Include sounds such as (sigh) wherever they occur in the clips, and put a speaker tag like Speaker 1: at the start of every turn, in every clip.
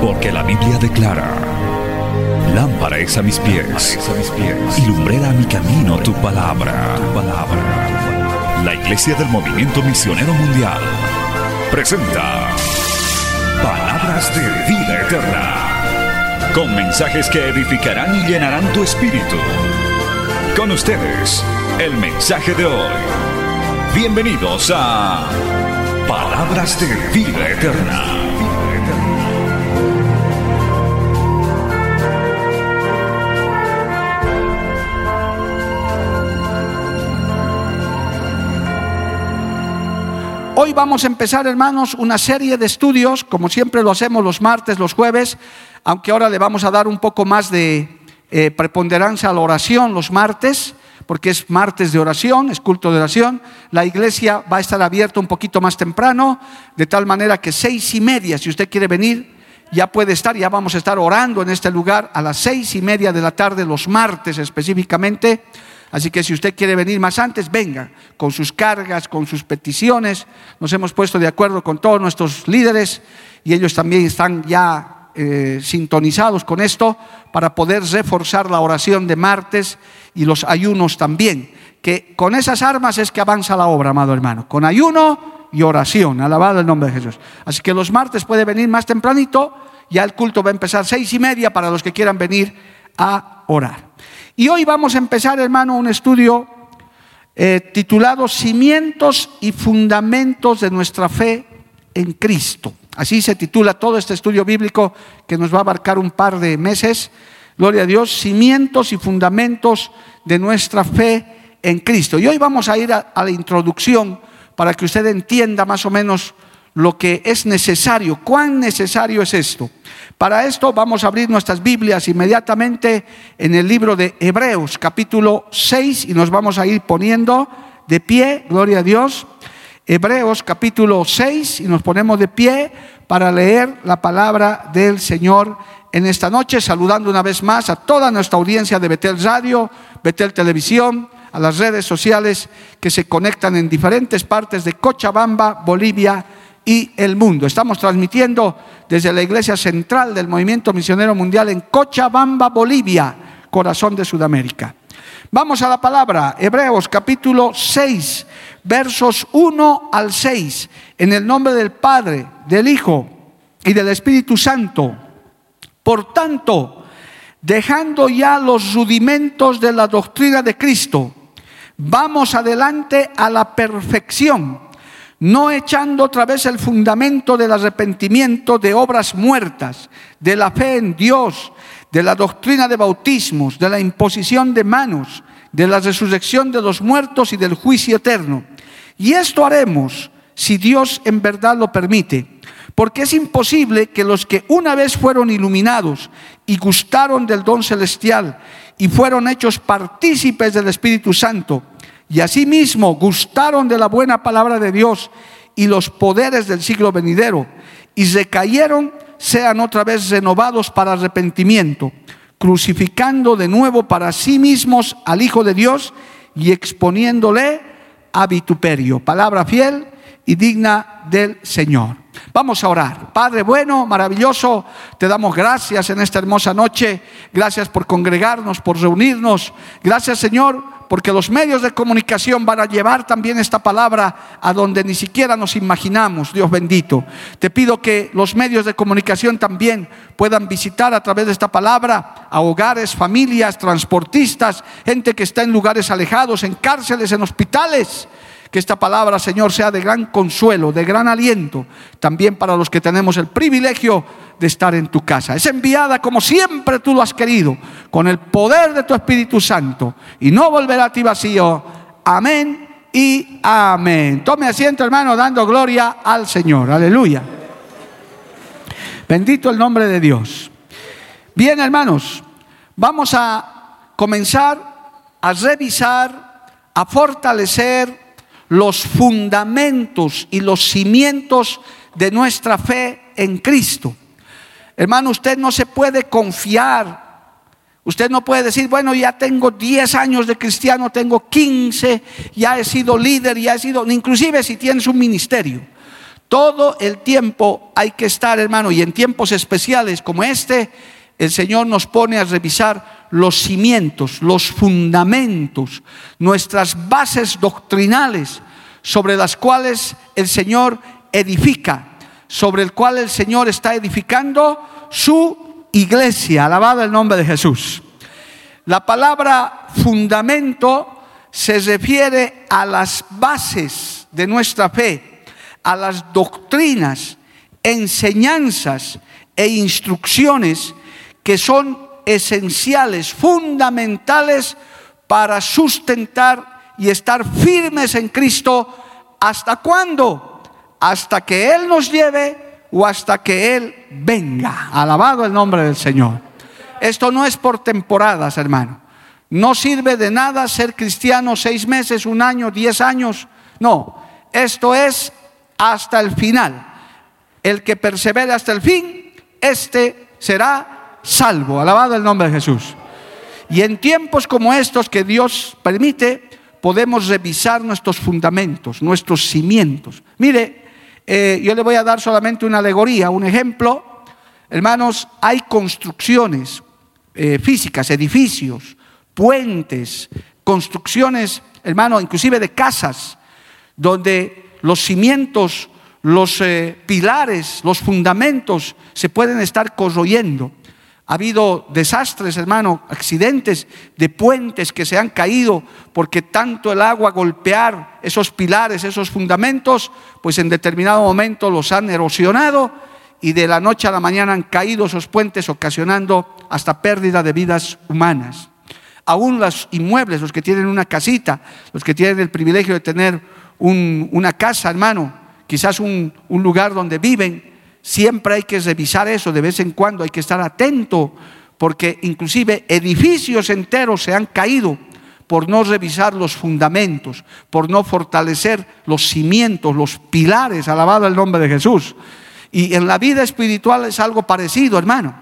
Speaker 1: Porque la Biblia declara, lámpara es a mis pies, y lumbrera a mi camino tu palabra, tu palabra. La Iglesia del Movimiento Misionero Mundial presenta Palabras de Vida Eterna, con mensajes que edificarán y llenarán tu espíritu. Con ustedes, el mensaje de hoy. Bienvenidos a Palabras de Vida Eterna.
Speaker 2: Hoy vamos a empezar, hermanos, una serie de estudios, como siempre lo hacemos los martes, los jueves, aunque ahora le vamos a dar un poco más de eh, preponderancia a la oración los martes, porque es martes de oración, es culto de oración. La iglesia va a estar abierta un poquito más temprano, de tal manera que seis y media, si usted quiere venir, ya puede estar, ya vamos a estar orando en este lugar a las seis y media de la tarde, los martes específicamente. Así que si usted quiere venir más antes, venga con sus cargas, con sus peticiones. Nos hemos puesto de acuerdo con todos nuestros líderes y ellos también están ya eh, sintonizados con esto para poder reforzar la oración de martes y los ayunos también. Que con esas armas es que avanza la obra, amado hermano. Con ayuno y oración. Alabado el nombre de Jesús. Así que los martes puede venir más tempranito. Ya el culto va a empezar seis y media para los que quieran venir a orar. Y hoy vamos a empezar, hermano, un estudio eh, titulado Cimientos y Fundamentos de nuestra fe en Cristo. Así se titula todo este estudio bíblico que nos va a abarcar un par de meses. Gloria a Dios, cimientos y fundamentos de nuestra fe en Cristo. Y hoy vamos a ir a, la introducción para que usted entienda más o menos lo que es necesario. ¿Cuán necesario es esto? Para esto vamos a abrir nuestras Biblias inmediatamente en el libro de Hebreos capítulo 6 y nos vamos a ir poniendo de pie, gloria a Dios. Hebreos capítulo 6 y nos ponemos de pie para leer la palabra del Señor en esta noche, saludando una vez más a toda nuestra audiencia de Betel Radio, Betel Televisión, a las redes sociales que se conectan en diferentes partes de Cochabamba, Bolivia, y el mundo. Estamos transmitiendo desde la iglesia central del Movimiento Misionero Mundial en Cochabamba, Bolivia, corazón de Sudamérica. Vamos a la palabra, Hebreos capítulo 6, versos 1 al 6, en el nombre del Padre, del Hijo y del Espíritu Santo. Por tanto, dejando ya los rudimentos de la doctrina de Cristo, vamos adelante a la perfección no echando otra vez el fundamento del arrepentimiento de obras muertas, de la fe en Dios, de la doctrina de bautismos, de la imposición de manos, de la resurrección de los muertos y del juicio eterno. Y esto haremos si Dios en verdad lo permite, porque es imposible que los que una vez fueron iluminados y gustaron del don celestial y fueron hechos partícipes del Espíritu Santo, y asimismo gustaron de la buena palabra de Dios y los poderes del siglo venidero, y recayeron, sean otra vez renovados para arrepentimiento, crucificando de nuevo para sí mismos al Hijo de Dios y exponiéndole a vituperio. Palabra fiel y digna del Señor. Vamos a orar. Padre bueno, maravilloso, te damos gracias en esta hermosa noche. Gracias por congregarnos, por reunirnos. Gracias Señor porque los medios de comunicación van a llevar también esta palabra a donde ni siquiera nos imaginamos, Dios bendito. Te pido que los medios de comunicación también puedan visitar a través de esta palabra a hogares, familias, transportistas, gente que está en lugares alejados, en cárceles, en hospitales. Que esta palabra, Señor, sea de gran consuelo, de gran aliento, también para los que tenemos el privilegio de estar en tu casa. Es enviada como siempre tú lo has querido, con el poder de tu Espíritu Santo, y no volverá a ti vacío. Amén y amén. Tome asiento, hermano, dando gloria al Señor. Aleluya. Bendito el nombre de Dios. Bien, hermanos, vamos a comenzar a revisar, a fortalecer los fundamentos y los cimientos de nuestra fe en Cristo. Hermano, usted no se puede confiar Usted no puede decir, bueno, ya tengo 10 años de cristiano, tengo 15, ya he sido líder, ya he sido, inclusive si tienes un ministerio. Todo el tiempo hay que estar, hermano, y en tiempos especiales como este, el Señor nos pone a revisar los cimientos, los fundamentos, nuestras bases doctrinales sobre las cuales el Señor edifica, sobre el cual el Señor está edificando su iglesia. Alabado el nombre de Jesús. La palabra fundamento se refiere a las bases de nuestra fe, a las doctrinas, enseñanzas e instrucciones que son esenciales, fundamentales para sustentar y estar firmes en Cristo. ¿Hasta cuándo? Hasta que Él nos lleve o hasta que Él venga. Alabado el nombre del Señor. Esto no es por temporadas, hermano. No sirve de nada ser cristiano seis meses, un año, diez años. No, esto es hasta el final. El que persevere hasta el fin, este será salvo. Alabado el nombre de Jesús. Y en tiempos como estos que Dios permite, podemos revisar nuestros fundamentos, nuestros cimientos. Mire, eh, yo le voy a dar solamente una alegoría, un ejemplo. Hermanos, hay construcciones eh, físicas, edificios, puentes, construcciones, hermano, inclusive de casas, donde los cimientos, los eh, pilares, los fundamentos se pueden estar corroyendo. Ha habido desastres, hermano, accidentes de puentes que se han caído porque tanto el agua golpear esos pilares, esos fundamentos, pues en determinado momento los han erosionado y de la noche a la mañana han caído esos puentes ocasionando hasta pérdida de vidas humanas. Aún los inmuebles, los que tienen una casita, los que tienen el privilegio de tener una casa, hermano, quizás un, un lugar donde viven, Siempre hay que revisar eso, de vez en cuando hay que estar atento, porque inclusive edificios enteros se han caído por no revisar los fundamentos, por no fortalecer los cimientos, los pilares, alabado el nombre de Jesús. Y en la vida espiritual es algo parecido, hermano.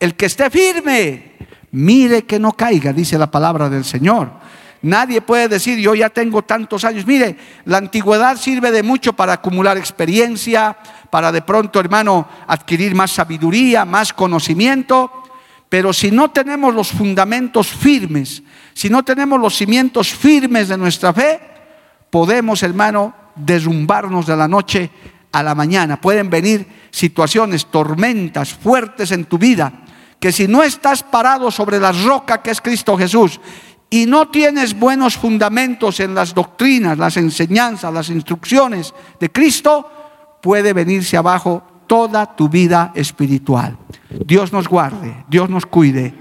Speaker 2: El que esté firme, mire que no caiga, dice la palabra del Señor. Nadie puede decir, yo ya tengo tantos años. Mire, la antigüedad sirve de mucho para acumular experiencia, para de pronto, hermano, adquirir más sabiduría, más conocimiento. Pero si no tenemos los fundamentos firmes, si no tenemos los cimientos firmes de nuestra fe, podemos, hermano, derrumbarnos de la noche a la mañana. Pueden venir situaciones, tormentas fuertes en tu vida, que si no estás parado sobre la roca que es Cristo Jesús y no tienes buenos fundamentos en las doctrinas, las enseñanzas, las instrucciones de Cristo, puede venirse abajo toda tu vida espiritual. Dios nos guarde, Dios nos cuide.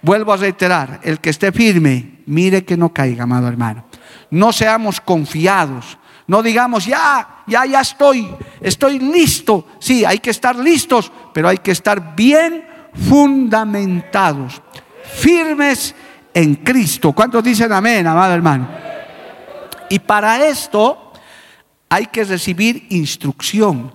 Speaker 2: Vuelvo a reiterar, el que esté firme, mire que no caiga, amado hermano. No seamos confiados, no digamos, ya, ya, ya estoy, estoy listo. Sí, hay que estar listos, pero hay que estar bien fundamentados, firmes en Cristo. ¿Cuántos dicen amén, amado hermano? Y para esto hay que recibir instrucción,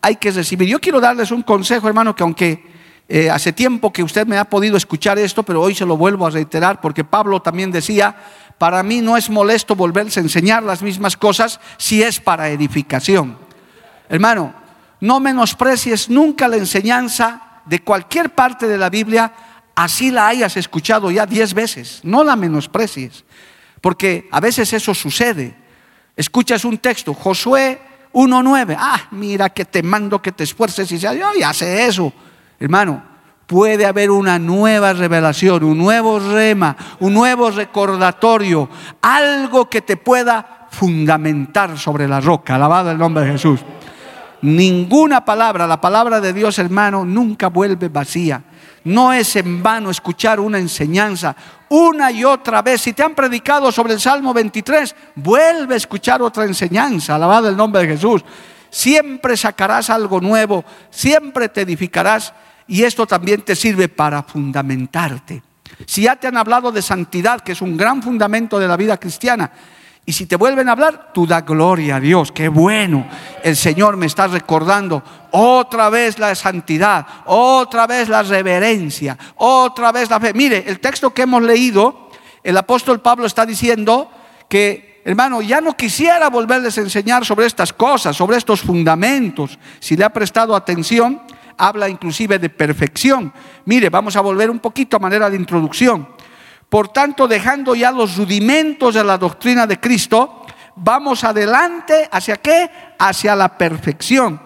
Speaker 2: hay que recibir. Yo quiero darles un consejo, hermano, que aunque eh, hace tiempo que usted me ha podido escuchar esto, pero hoy se lo vuelvo a reiterar porque Pablo también decía, para mí no es molesto volverse a enseñar las mismas cosas si es para edificación. Hermano, no menosprecies nunca la enseñanza de cualquier parte de la Biblia así la hayas escuchado ya diez veces, no la menosprecies, porque a veces eso sucede. Escuchas un texto, Josué 1.9, ah, mira que te mando que te esfuerces y ya, yo ya sé eso. Hermano, puede haber una nueva revelación, un nuevo rema, un nuevo recordatorio, algo que te pueda fundamentar sobre la roca. Alabado el nombre de Jesús. Ninguna palabra, la palabra de Dios, hermano, nunca vuelve vacía. No es en vano escuchar una enseñanza una y otra vez. Si te han predicado sobre el Salmo 23, vuelve a escuchar otra enseñanza. Alabado el nombre de Jesús. Siempre sacarás algo nuevo, siempre te edificarás y esto también te sirve para fundamentarte. Si ya te han hablado de santidad, que es un gran fundamento de la vida cristiana, Y si te vuelven a hablar, tú da gloria a Dios. Qué bueno. El Señor me está recordando otra vez la santidad, otra vez la reverencia, otra vez la fe. Mire, el texto que hemos leído, el apóstol Pablo está diciendo que, hermano, ya no quisiera volverles a enseñar sobre estas cosas, sobre estos fundamentos. Si le ha prestado atención, habla inclusive de perfección. Mire, vamos a volver un poquito a manera de introducción. Por tanto, dejando ya los rudimentos de la doctrina de Cristo, vamos adelante hacia qué? Hacia la perfección.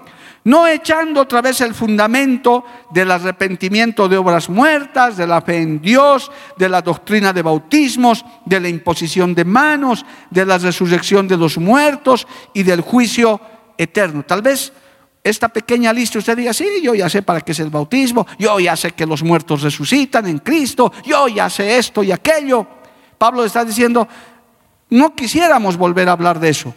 Speaker 2: No echando otra vez el fundamento del arrepentimiento de obras muertas, de la fe en Dios, de la doctrina de bautismos, de la imposición de manos, de la resurrección de los muertos y del juicio eterno. Tal vez esta pequeña lista usted diga, sí, yo ya sé para qué es el bautismo, yo ya sé que los muertos resucitan en Cristo, yo ya sé esto y aquello. Pablo está diciendo, no quisiéramos volver a hablar de eso,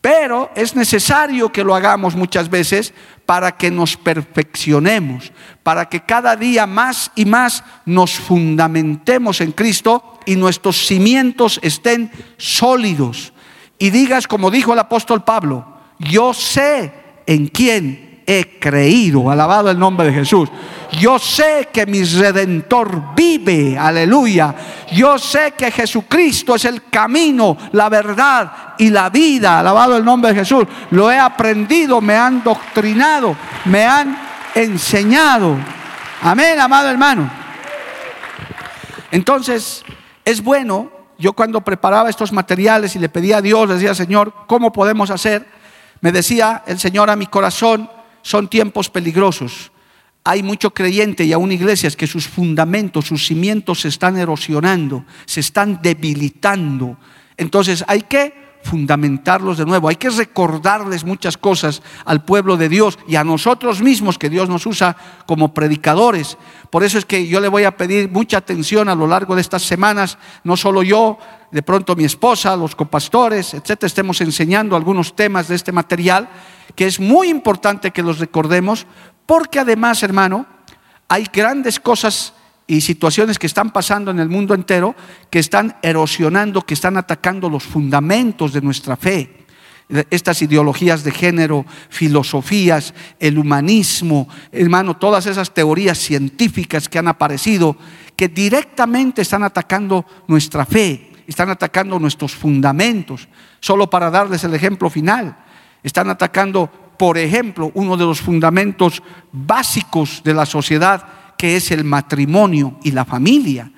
Speaker 2: pero es necesario que lo hagamos muchas veces para que nos perfeccionemos, para que cada día más y más nos fundamentemos en Cristo y nuestros cimientos estén sólidos. Y digas, como dijo el apóstol Pablo, yo sé en quién he creído. Alabado el nombre de Jesús. Yo sé que mi redentor vive. Aleluya. Yo sé que Jesucristo es el camino, la verdad y la vida. Alabado el nombre de Jesús. Lo he aprendido, me han doctrinado, me han enseñado. Amén, amado hermano. Entonces, es bueno, yo cuando preparaba estos materiales y le pedía a Dios, decía, Señor, ¿cómo podemos hacer? Me decía el Señor a mi corazón, son tiempos peligrosos. Hay mucho creyente y aún iglesias que sus fundamentos, sus cimientos se están erosionando, se están debilitando. Entonces hay que fundamentarlos de nuevo, hay que recordarles muchas cosas al pueblo de Dios y a nosotros mismos que Dios nos usa como predicadores. Por eso es que yo le voy a pedir mucha atención a lo largo de estas semanas, no solo yo, de pronto mi esposa, los copastores, etcétera, estemos enseñando algunos temas de este material, que es muy importante que los recordemos, porque además, hermano, hay grandes cosas y situaciones que están pasando en el mundo entero que están erosionando, que están atacando los fundamentos de nuestra fe. Estas ideologías de género, filosofías, el humanismo, hermano, todas esas teorías científicas que han aparecido, que directamente están atacando nuestra fe, están atacando nuestros fundamentos. Solo para darles el ejemplo final, están atacando, por ejemplo, uno de los fundamentos básicos de la sociedad, que es el matrimonio y la familia.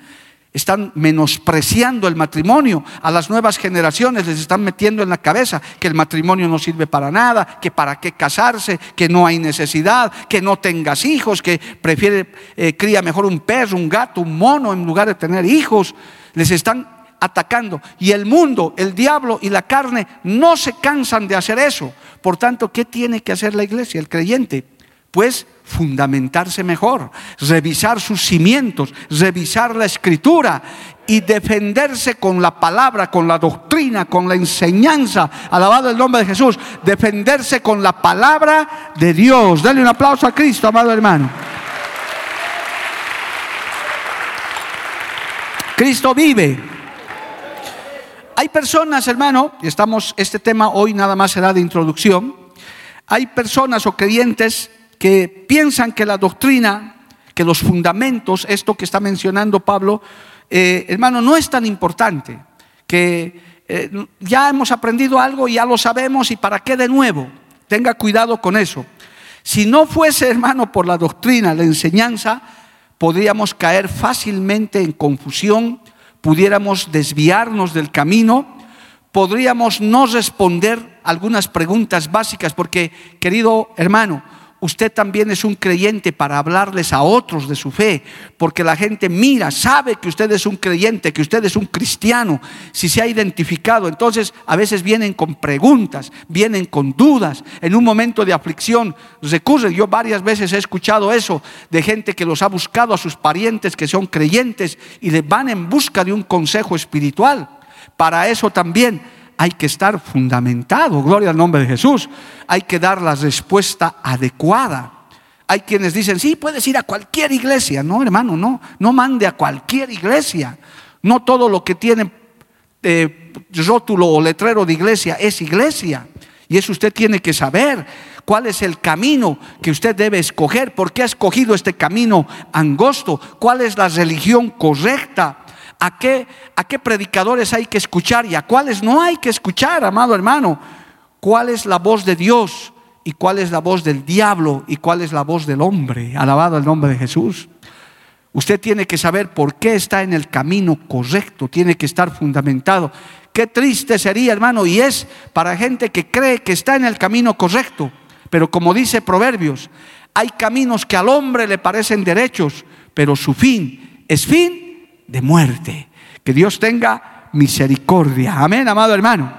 Speaker 2: Están menospreciando el matrimonio. A las nuevas generaciones les están metiendo en la cabeza que el matrimonio no sirve para nada, que para qué casarse, que no hay necesidad, que no tengas hijos, que prefiere, eh, cría mejor un perro, un gato, un mono en lugar de tener hijos. Les están atacando. Y el mundo, el diablo y la carne no se cansan de hacer eso. Por tanto, ¿qué tiene que hacer la iglesia, el creyente? Pues fundamentarse mejor, revisar sus cimientos, revisar la escritura y defenderse con la palabra, con la doctrina, con la enseñanza, alabado el nombre de Jesús, defenderse con la palabra de Dios. Dale un aplauso a Cristo, amado hermano. Cristo vive. Hay personas, hermano, y estamos, este tema hoy nada más será de introducción, hay personas o creyentes que piensan que la doctrina, que los fundamentos, esto que está mencionando Pablo, eh, hermano, no es tan importante, que eh, ya hemos aprendido algo ya lo sabemos y para qué de nuevo. Tenga cuidado con eso. Si no fuese, hermano, por la doctrina, la enseñanza, podríamos caer fácilmente en confusión, pudiéramos desviarnos del camino, podríamos no responder algunas preguntas básicas, porque, querido hermano, usted también es un creyente para hablarles a otros de su fe, porque la gente mira, sabe que usted es un creyente, que usted es un cristiano, si se ha identificado, entonces a veces vienen con preguntas, vienen con dudas, en un momento de aflicción recurren, yo varias veces he escuchado eso de gente que los ha buscado a sus parientes que son creyentes y le van en busca de un consejo espiritual. Para eso también hay que estar fundamentado, gloria al nombre de Jesús. Hay que dar la respuesta adecuada. Hay quienes dicen, sí, puedes ir a cualquier iglesia. No, hermano, no, no mande a cualquier iglesia. No todo lo que tiene eh, rótulo o letrero de iglesia es iglesia. Y eso usted tiene que saber cuál es el camino que usted debe escoger, por qué ha escogido este camino angosto, cuál es la religión correcta, a qué, predicadores hay que escuchar y a cuáles no hay que escuchar, amado hermano, cuál es la voz de Dios y cuál es la voz del diablo y cuál es la voz del hombre. Alabado el nombre de Jesús. Usted tiene que saber por qué está en el camino correcto, tiene que estar fundamentado. Qué triste sería, hermano, y es para gente que cree que está en el camino correcto. Pero como dice Proverbios, hay caminos que al hombre le parecen derechos, pero su fin es fin de muerte. Que Dios tenga misericordia. Amén, amado hermano.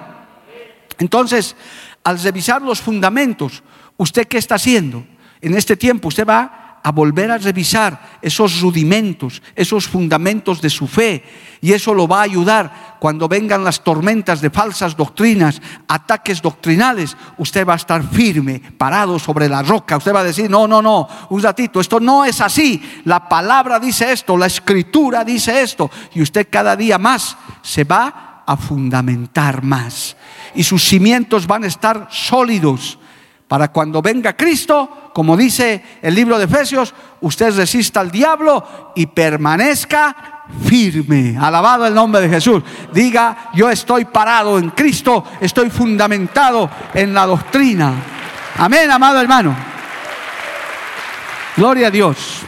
Speaker 2: Entonces, al revisar los fundamentos, ¿usted qué está haciendo? En este tiempo usted va a volver a revisar esos rudimentos, esos fundamentos de su fe. Y eso lo va a ayudar cuando vengan las tormentas de falsas doctrinas, ataques doctrinales. Usted va a estar firme, parado sobre la roca. Usted va a decir, no, no, no, un ratito, esto no es así. La palabra dice esto, la escritura dice esto. Y usted cada día más se va a fundamentar más. Y sus cimientos van a estar sólidos para cuando venga Cristo, como dice el libro de Efesios, usted resista al diablo y permanezca firme. Alabado el nombre de Jesús. Diga, yo estoy parado en Cristo, estoy fundamentado en la doctrina. Amén, amado hermano. Gloria a Dios.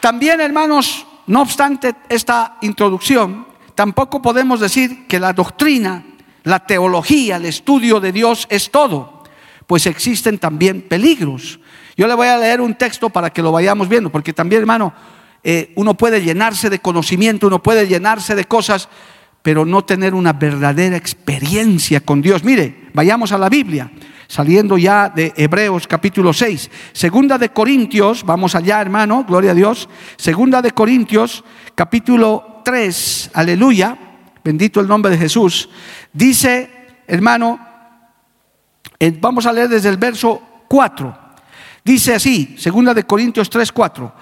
Speaker 2: También, hermanos, no obstante esta introducción, tampoco podemos decir que la doctrina, la teología, el estudio de Dios es todo pues existen también peligros. Yo le voy a leer un texto para que lo vayamos viendo, porque también, hermano, eh, uno puede llenarse de conocimiento, uno puede llenarse de cosas, pero no tener una verdadera experiencia con Dios. Mire, vayamos a la Biblia, saliendo ya de Hebreos capítulo 6. Segunda de Corintios, vamos allá, hermano, gloria a Dios. Segunda de Corintios, capítulo 3, aleluya, bendito el nombre de Jesús. Dice, hermano, Vamos a leer desde el verso 4. Dice así, segunda de Corintios 3, 4.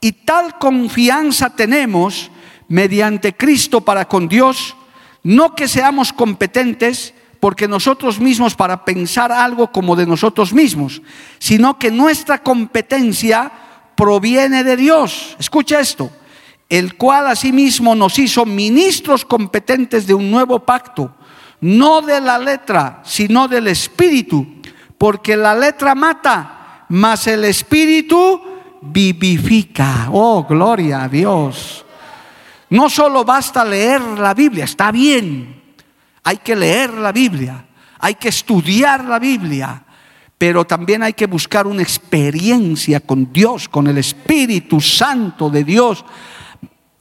Speaker 2: Y tal confianza tenemos mediante Cristo para con Dios, no que seamos competentes porque nosotros mismos para pensar algo como de nosotros mismos, sino que nuestra competencia proviene de Dios. Escucha esto, el cual asimismo nos hizo ministros competentes de un nuevo pacto no de la letra, sino del espíritu, porque la letra mata, mas el espíritu vivifica. Oh, gloria a Dios. No solo basta leer la Biblia, está bien, hay que leer la Biblia, hay que estudiar la Biblia, pero también hay que buscar una experiencia con Dios, con el Espíritu Santo de Dios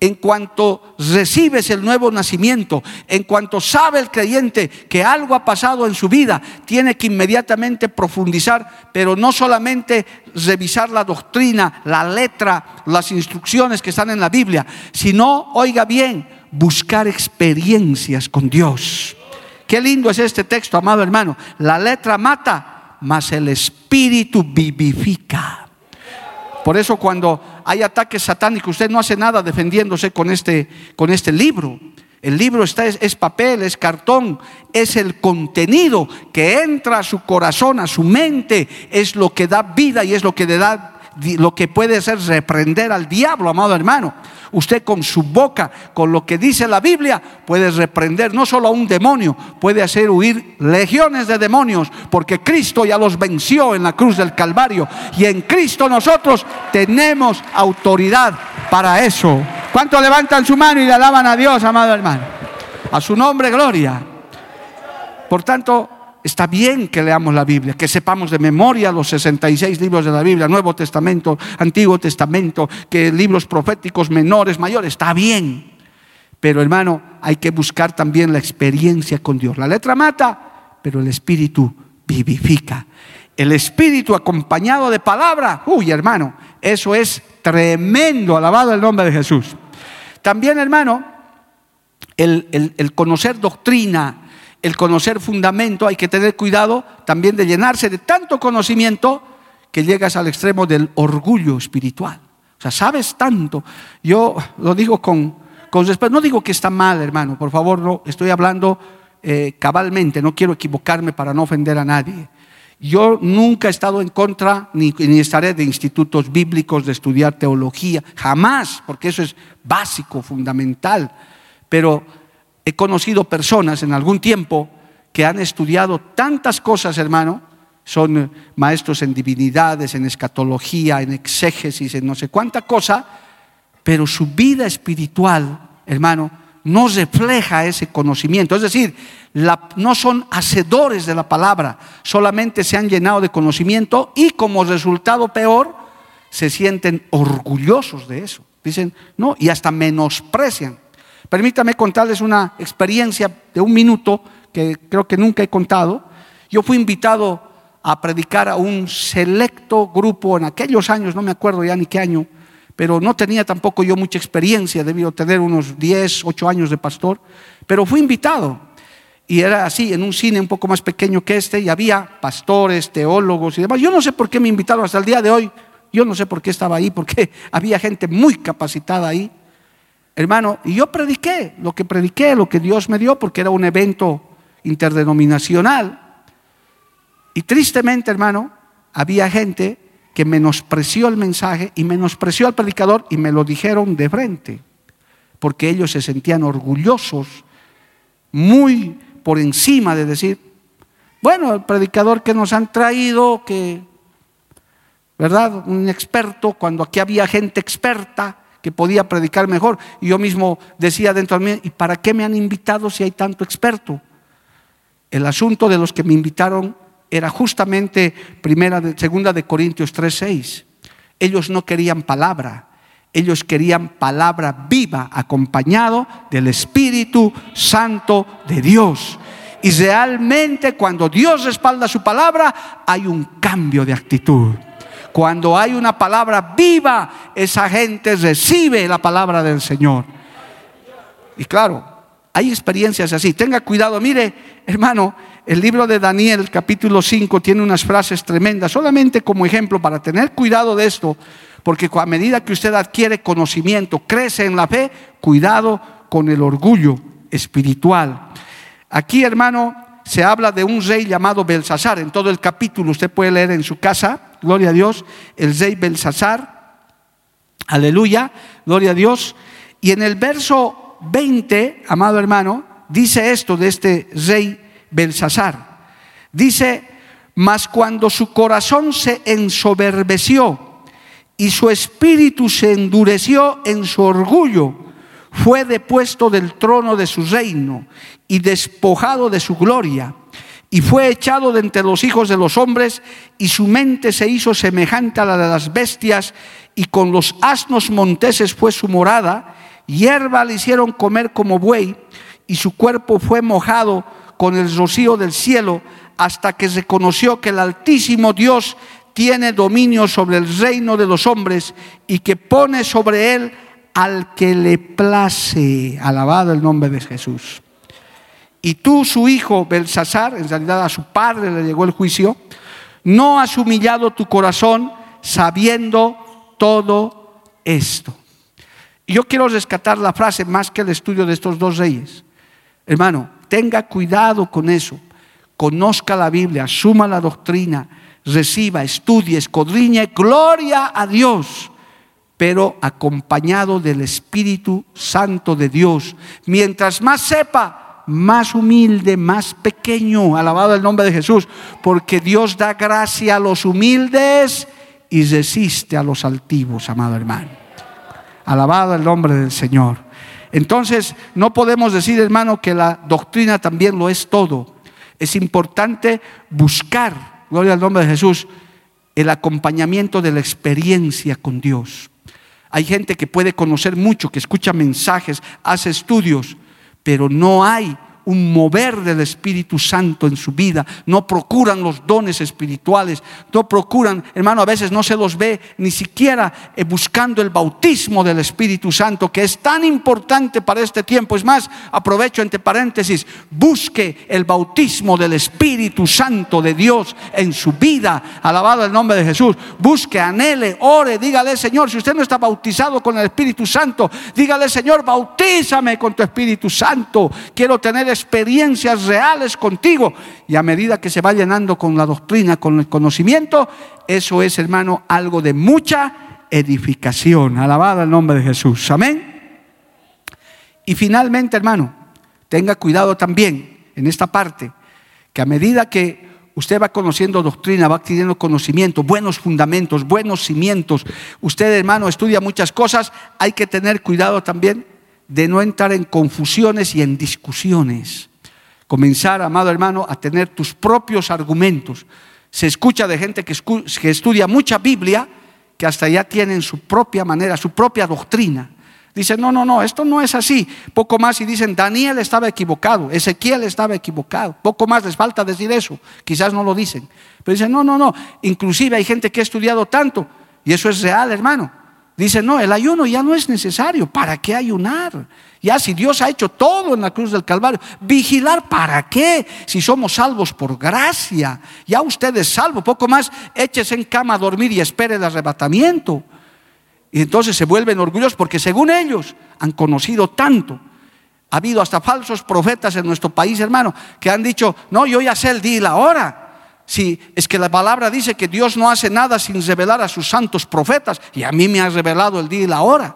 Speaker 2: en cuanto recibes el nuevo nacimiento, en cuanto sabe el creyente que algo ha pasado en su vida, tiene que inmediatamente profundizar, pero no solamente revisar la doctrina, la letra, las instrucciones que están en la Biblia, sino, oiga bien, buscar experiencias con Dios. Qué lindo es este texto, amado hermano. La letra mata, mas el espíritu vivifica. Por eso cuando hay ataques satánicos, usted no hace nada defendiéndose con este, con este libro. El libro está, es, es, papel, es cartón, es el contenido que entra a su corazón, a su mente, es lo que da vida y es lo que le da lo que puede ser reprender al diablo, amado hermano. Usted con su boca, con lo que dice la Biblia, puede reprender no solo a un demonio, puede hacer huir legiones de demonios, porque Cristo ya los venció en la cruz del Calvario. Y en Cristo nosotros tenemos autoridad para eso. ¿Cuántos levantan su mano y le alaban a Dios, amado hermano? A su nombre, gloria. Por tanto, Está bien que leamos la Biblia, que sepamos de memoria los 66 libros de la Biblia, Nuevo Testamento, Antiguo Testamento, que libros proféticos menores, mayores, está bien. Pero hermano, hay que buscar también la experiencia con Dios. La letra mata, pero el Espíritu vivifica. El Espíritu acompañado de palabra, uy hermano, eso es tremendo, alabado el nombre de Jesús. También hermano, el, el conocer doctrina, el conocer fundamento, hay que tener cuidado también de llenarse de tanto conocimiento que llegas al extremo del orgullo espiritual. O sea, sabes tanto. Yo lo digo con, con respeto. No digo que está mal, hermano, por favor, no, estoy hablando eh, cabalmente, no quiero equivocarme para no ofender a nadie. Yo nunca he estado en contra ni, ni, estaré de institutos bíblicos, de estudiar teología, jamás, porque eso es básico, fundamental. Pero he conocido personas en algún tiempo que han estudiado tantas cosas, hermano, son eh, maestros en divinidades, en escatología, en exégesis, en no sé cuánta cosa, pero su vida espiritual, hermano, no refleja ese conocimiento. Es decir, no son hacedores de la palabra, solamente se han llenado de conocimiento y como resultado peor, se sienten orgullosos de eso. Dicen, no, y hasta menosprecian. Permítame contarles una experiencia de un minuto que creo que nunca he contado. Yo fui invitado a predicar a un selecto grupo en aquellos años, no me acuerdo ya ni qué año, pero no tenía tampoco yo mucha experiencia, debido tener unos 10, 8 años de pastor, pero fui invitado. Y era así, en un cine un poco más pequeño que este, y había pastores, teólogos y demás. Yo no sé por qué me invitaron hasta el día de hoy, yo no sé por qué estaba ahí, porque (laughs) había gente muy capacitada ahí. Hermano, y yo prediqué lo que prediqué, lo que Dios me dio, porque era un evento interdenominacional. Y tristemente, hermano, había gente que menospreció el mensaje y menospreció al predicador y me lo dijeron de frente, porque ellos se sentían orgullosos, muy por encima de decir, bueno, el predicador que nos han traído, que, ¿verdad? Un experto, cuando aquí había gente experta que podía predicar mejor. Y yo mismo decía dentro de mí, ¿y para qué me han invitado si hay tanto experto? El asunto de los que me invitaron era justamente primera segunda de Corintios 3:6. Ellos no querían palabra, ellos querían palabra viva acompañado del Espíritu Santo de Dios. Y realmente cuando Dios respalda su palabra, hay un cambio de actitud. Cuando hay una palabra viva, esa gente recibe la palabra del Señor. Y claro, hay experiencias así. Tenga cuidado, mire, hermano, el libro de Daniel capítulo 5 tiene unas frases tremendas, solamente como ejemplo para tener cuidado de esto, porque a medida que usted adquiere conocimiento, crece en la fe, cuidado con el orgullo espiritual. Aquí, hermano, se habla de un rey llamado Belsasar. En todo el capítulo usted puede leer en su casa, gloria a Dios, el rey Belsasar. Aleluya, gloria a Dios. Y en el verso 20, amado hermano, dice esto de este rey Belsasar. Dice, mas cuando su corazón se ensoberbeció y su espíritu se endureció en su orgullo, fue depuesto del trono de su reino y despojado de su gloria, y fue echado de entre los hijos de los hombres, y su mente se hizo semejante a la de las bestias, y con los asnos monteses fue su morada, hierba le hicieron comer como buey, y su cuerpo fue mojado con el rocío del cielo hasta que se conoció que el Altísimo Dios tiene dominio sobre el reino de los hombres y que pone sobre él al que le place. Alabado el nombre de Jesús. Y tú, su hijo Belsasar, en realidad a su padre le llegó el juicio, no has humillado tu corazón sabiendo todo esto. Yo quiero rescatar la frase más que el estudio de estos dos reyes. Hermano, tenga cuidado con eso. Conozca la Biblia, asuma la doctrina, reciba, estudie, escudriñe, gloria a Dios, pero acompañado del Espíritu Santo de Dios. Mientras más sepa, más humilde, más pequeño, alabado el nombre de Jesús, porque Dios da gracia a los humildes y resiste a los altivos, amado hermano. Alabado el nombre del Señor. Entonces, no podemos decir, hermano, que la doctrina también lo es todo. Es importante buscar, gloria al nombre de Jesús, el acompañamiento de la experiencia con Dios. Hay gente que puede conocer mucho, que escucha mensajes, hace estudios, pero no hay un mover del Espíritu Santo en su vida, no procuran los dones espirituales, no procuran, hermano, a veces no se los ve ni siquiera eh, buscando el bautismo del Espíritu Santo, que es tan importante para este tiempo. Es más, aprovecho entre paréntesis, busque el bautismo del Espíritu Santo de Dios en su vida, alabado el nombre de Jesús, busque, anhele, ore, dígale, Señor, si usted no está bautizado con el Espíritu Santo, dígale, Señor, bautízame con tu Espíritu Santo, quiero tener experiencias reales contigo. Y a medida que se va llenando con la doctrina, con el conocimiento, eso es, hermano, algo de mucha edificación. Alabado el nombre de Jesús. Amén. Y finalmente, hermano, tenga cuidado también en esta parte, que a medida que usted va conociendo doctrina, va adquiriendo conocimiento, buenos fundamentos, buenos cimientos, usted, hermano, estudia muchas cosas, hay que tener cuidado también de no entrar en confusiones y en discusiones. Comenzar, amado hermano, a tener tus propios argumentos. Se escucha de gente que, estudia mucha Biblia, que hasta ya tienen su propia manera, su propia doctrina. Dicen, no, no, no, esto no es así. Poco más y dicen, Daniel estaba equivocado, Ezequiel estaba equivocado. Poco más les falta decir eso. Quizás no lo dicen. Pero dicen, no, no, no. Inclusive hay gente que ha estudiado tanto, y eso es real, hermano Dice, no, el ayuno ya no es necesario. ¿Para qué ayunar? Ya si Dios ha hecho todo en la cruz del Calvario, vigilar para qué? Si somos salvos por gracia. Ya usted es salvo. Poco más, échese en cama a dormir y espere el arrebatamiento. Y entonces se vuelven orgullosos porque según ellos han conocido tanto. Ha habido hasta falsos profetas en nuestro país, hermano, que han dicho, no, yo ya sé el día y la hora. Si es que la palabra dice que Dios no hace nada sin revelar a sus santos profetas, y a mí me ha revelado el día y la hora.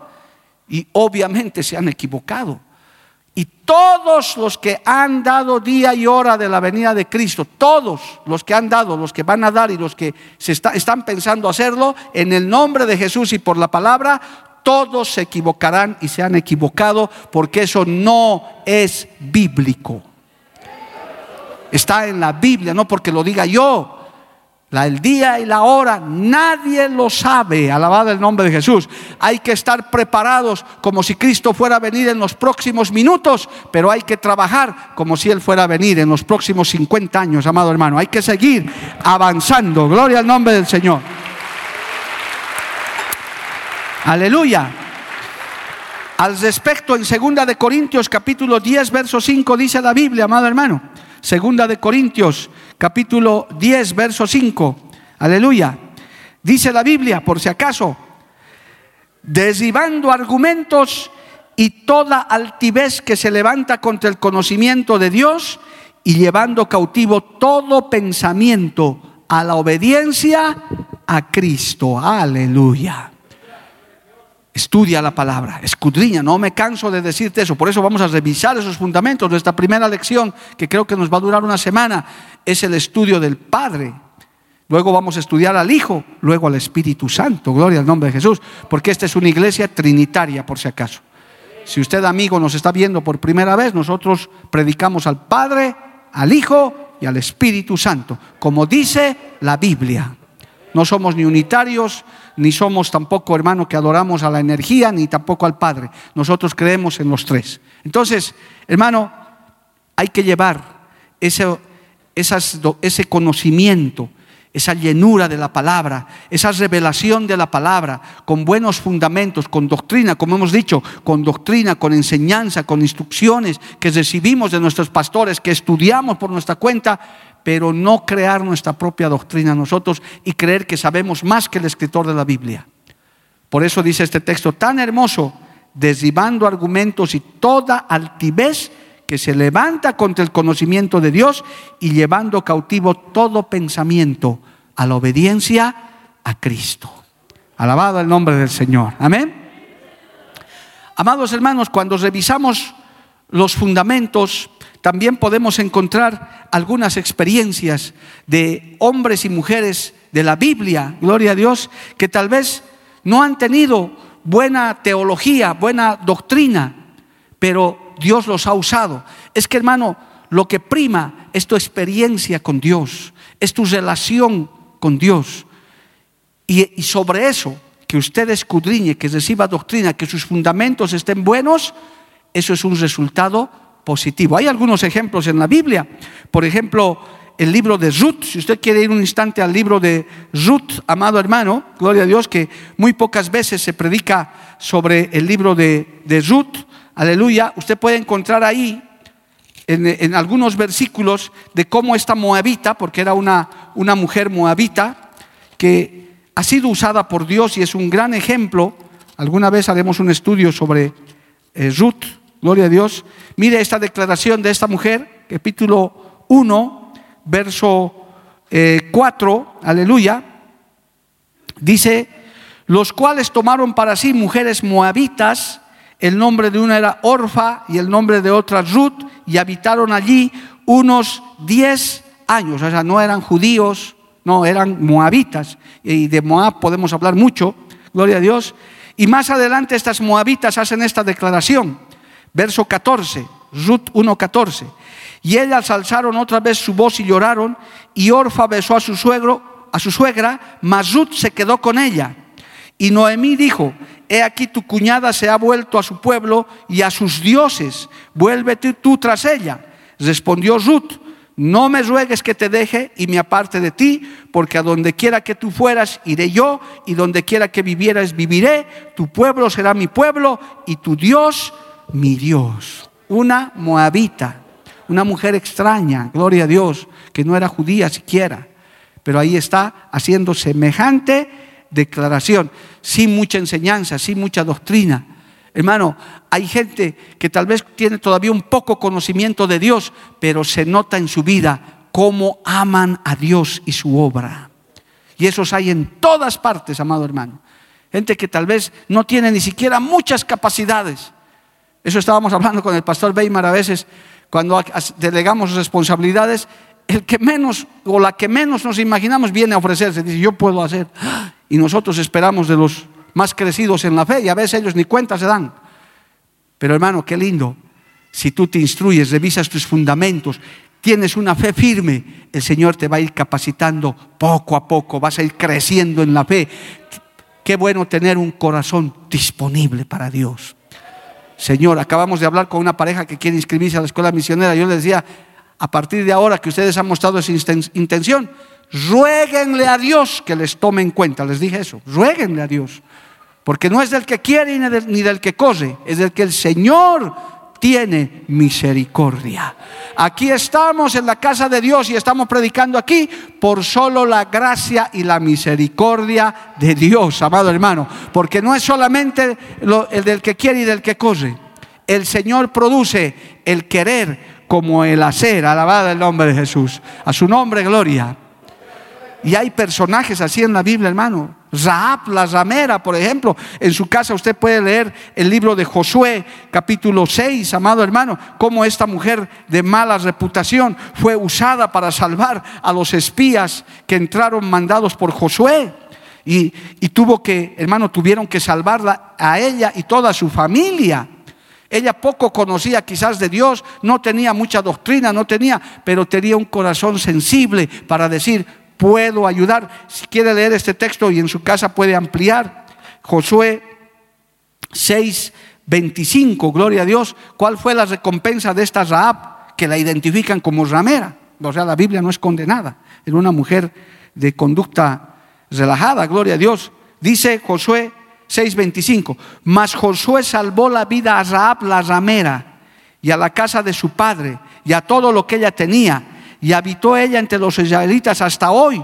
Speaker 2: Y obviamente se han equivocado. Y todos los que han dado día y hora de la venida de Cristo, todos los que han dado, los que van a dar y los que se están pensando hacerlo, en el nombre de Jesús y por la palabra, todos se equivocarán y se han equivocado porque eso no es bíblico. Está en la Biblia, no porque lo diga yo. La, el día y la hora nadie lo sabe, alabado el nombre de Jesús. Hay que estar preparados como si Cristo fuera a venir en los próximos minutos, pero hay que trabajar como si Él fuera a venir en los próximos 50 años, amado hermano. Hay que seguir avanzando. Gloria al nombre del Señor. Aleluya. Al respecto, en 2 de Corintios capítulo 10, verso 5 dice la Biblia, amado hermano. Segunda de Corintios, capítulo 10, verso 5. Aleluya. Dice la Biblia, por si acaso, derribando argumentos y toda altivez que se levanta contra el conocimiento de Dios y llevando cautivo todo pensamiento a la obediencia a Cristo. Aleluya. Estudia la palabra, escudriña, no me canso de decirte eso, por eso vamos a revisar esos fundamentos. Nuestra primera lección, que creo que nos va a durar una semana, es el estudio del Padre. Luego vamos a estudiar al Hijo, luego al Espíritu Santo, gloria al nombre de Jesús, porque esta es una iglesia trinitaria, por si acaso. Si usted, amigo, nos está viendo por primera vez, nosotros predicamos al Padre, al Hijo y al Espíritu Santo, como dice la Biblia. No somos ni unitarios, ni somos tampoco, hermano, que adoramos a la energía, ni tampoco al Padre. Nosotros creemos en los tres. Entonces, hermano, hay que llevar ese, ese conocimiento, esa llenura de la palabra, esa revelación de la palabra, con buenos fundamentos, con doctrina, como hemos dicho, con doctrina, con enseñanza, con instrucciones que recibimos de nuestros pastores, que estudiamos por nuestra cuenta, pero no crear nuestra propia doctrina nosotros y creer que sabemos más que el escritor de la Biblia. Por eso dice este texto tan hermoso, derribando argumentos y toda altivez que se levanta contra el conocimiento de Dios y llevando cautivo todo pensamiento a la obediencia a Cristo. Alabado el nombre del Señor. Amén. Amados hermanos, cuando revisamos los fundamentos también podemos encontrar algunas experiencias de hombres y mujeres de la Biblia, gloria a Dios, que tal vez no han tenido buena teología, buena doctrina, pero Dios los ha usado. Es que hermano, lo que prima es tu experiencia con Dios, es tu relación con Dios. Y, sobre eso, que usted escudriñe, que reciba doctrina, que sus fundamentos estén buenos, eso es un resultado positivo. Hay algunos ejemplos en la Biblia. Por ejemplo, el libro de Ruth. Si usted quiere ir un instante al libro de Ruth, amado hermano, gloria a Dios, que muy pocas veces se predica sobre el libro de, Ruth. Aleluya. Usted puede encontrar ahí en, algunos versículos de cómo esta moabita, porque era una, una mujer moabita, que ha sido usada por Dios y es un gran ejemplo. Alguna vez haremos un estudio sobre eh, Ruth, gloria a Dios. Mire esta declaración de esta mujer, capítulo 1, verso 4, eh, aleluya. Dice, los cuales tomaron para sí mujeres moabitas, el nombre de una era Orfa y el nombre de otra Ruth, y habitaron allí unos 10 años. O sea, no eran judíos, no, eran moabitas. Y de Moab podemos hablar mucho, gloria a Dios. Y más adelante estas moabitas hacen esta declaración. Verso 14, Ruth 1.14. Y ellas alzaron otra vez su voz y lloraron, y Orfa besó a su suegro, a su suegra, mas Ruth se quedó con ella. Y Noemí dijo, he aquí tu cuñada se ha vuelto a su pueblo y a sus dioses, vuélvete tú tras ella. Respondió Ruth, no me ruegues que te deje y me aparte de ti, porque a donde quiera que tú fueras, iré yo, y donde quiera que vivieras, viviré, tu pueblo será mi pueblo y tu Dios mi Dios. Una moabita, una mujer extraña, gloria a Dios, que no era judía siquiera, pero ahí está haciendo semejante declaración, sin mucha enseñanza, sin mucha doctrina. Hermano, hay gente que tal vez tiene todavía un poco conocimiento de Dios, pero se nota en su vida cómo aman a Dios y su obra. Y esos hay en todas partes, amado hermano. Gente que tal vez no tiene ni siquiera muchas capacidades. Eso estábamos hablando con el pastor Weimar a veces, cuando delegamos responsabilidades, el que menos o la que menos nos imaginamos viene a ofrecerse, dice, yo puedo hacer y nosotros esperamos de los más crecidos en la fe y a veces ellos ni cuenta se dan. Pero hermano, qué lindo. Si tú te instruyes, revisas tus fundamentos, tienes una fe firme, el Señor te va a ir capacitando poco a poco, vas a ir creciendo en la fe. Qué bueno tener un corazón disponible para Dios. Señor, acabamos de hablar con una pareja que quiere inscribirse a la escuela misionera. Yo les decía, a partir de ahora que ustedes han mostrado esa intención, ruéguenle a Dios que les tome en cuenta. Les dije eso, ruéguenle a Dios. Porque no es del que quiere ni del que corre, es del que el Señor tiene misericordia. Aquí estamos en la casa de Dios y estamos predicando aquí por solo la gracia y la misericordia de Dios, amado hermano. Porque no es solamente el del que quiere y del que corre. El Señor produce el querer como el hacer. Alabado el nombre de Jesús. A su nombre, gloria. Y hay personajes así en la Biblia, hermano. Raab, la ramera, por ejemplo. En su casa usted puede leer el libro de Josué, capítulo 6, amado hermano, cómo esta mujer de mala reputación fue usada para salvar a los espías que entraron mandados por Josué. Y, y tuvo que, hermano, tuvieron que salvarla a ella y toda su familia. Ella poco conocía quizás de Dios, no tenía mucha doctrina, no tenía, pero tenía un corazón sensible para decir, puedo ayudar. Si quiere leer este texto y en su casa puede ampliar, Josué 6, 25, gloria a Dios, ¿cuál fue la recompensa de esta Raab que la identifican como ramera? O sea, la Biblia no es condenada, era una mujer de conducta relajada, gloria a Dios. Dice Josué 6:25, mas Josué salvó la vida a Raab la ramera y a la casa de su padre y a todo lo que ella tenía y habitó ella entre los israelitas hasta hoy,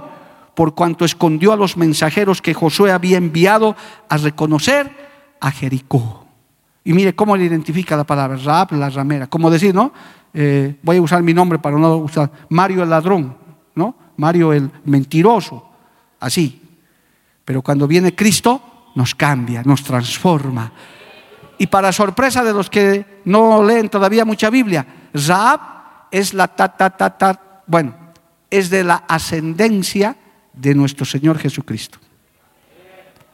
Speaker 2: por cuanto escondió a los mensajeros que Josué había enviado a reconocer a Jericó. Y mire cómo le identifica la palabra, Raab, la ramera. Como decir, ¿no? Eh, voy a usar mi nombre para no usar, Mario el ladrón, ¿no? Mario el mentiroso, así. Pero cuando viene Cristo, nos cambia, nos transforma. Y para sorpresa de los que no leen todavía mucha Biblia, Raab es la ta, ta, ta, ta, bueno, es de la ascendencia de nuestro Señor Jesucristo.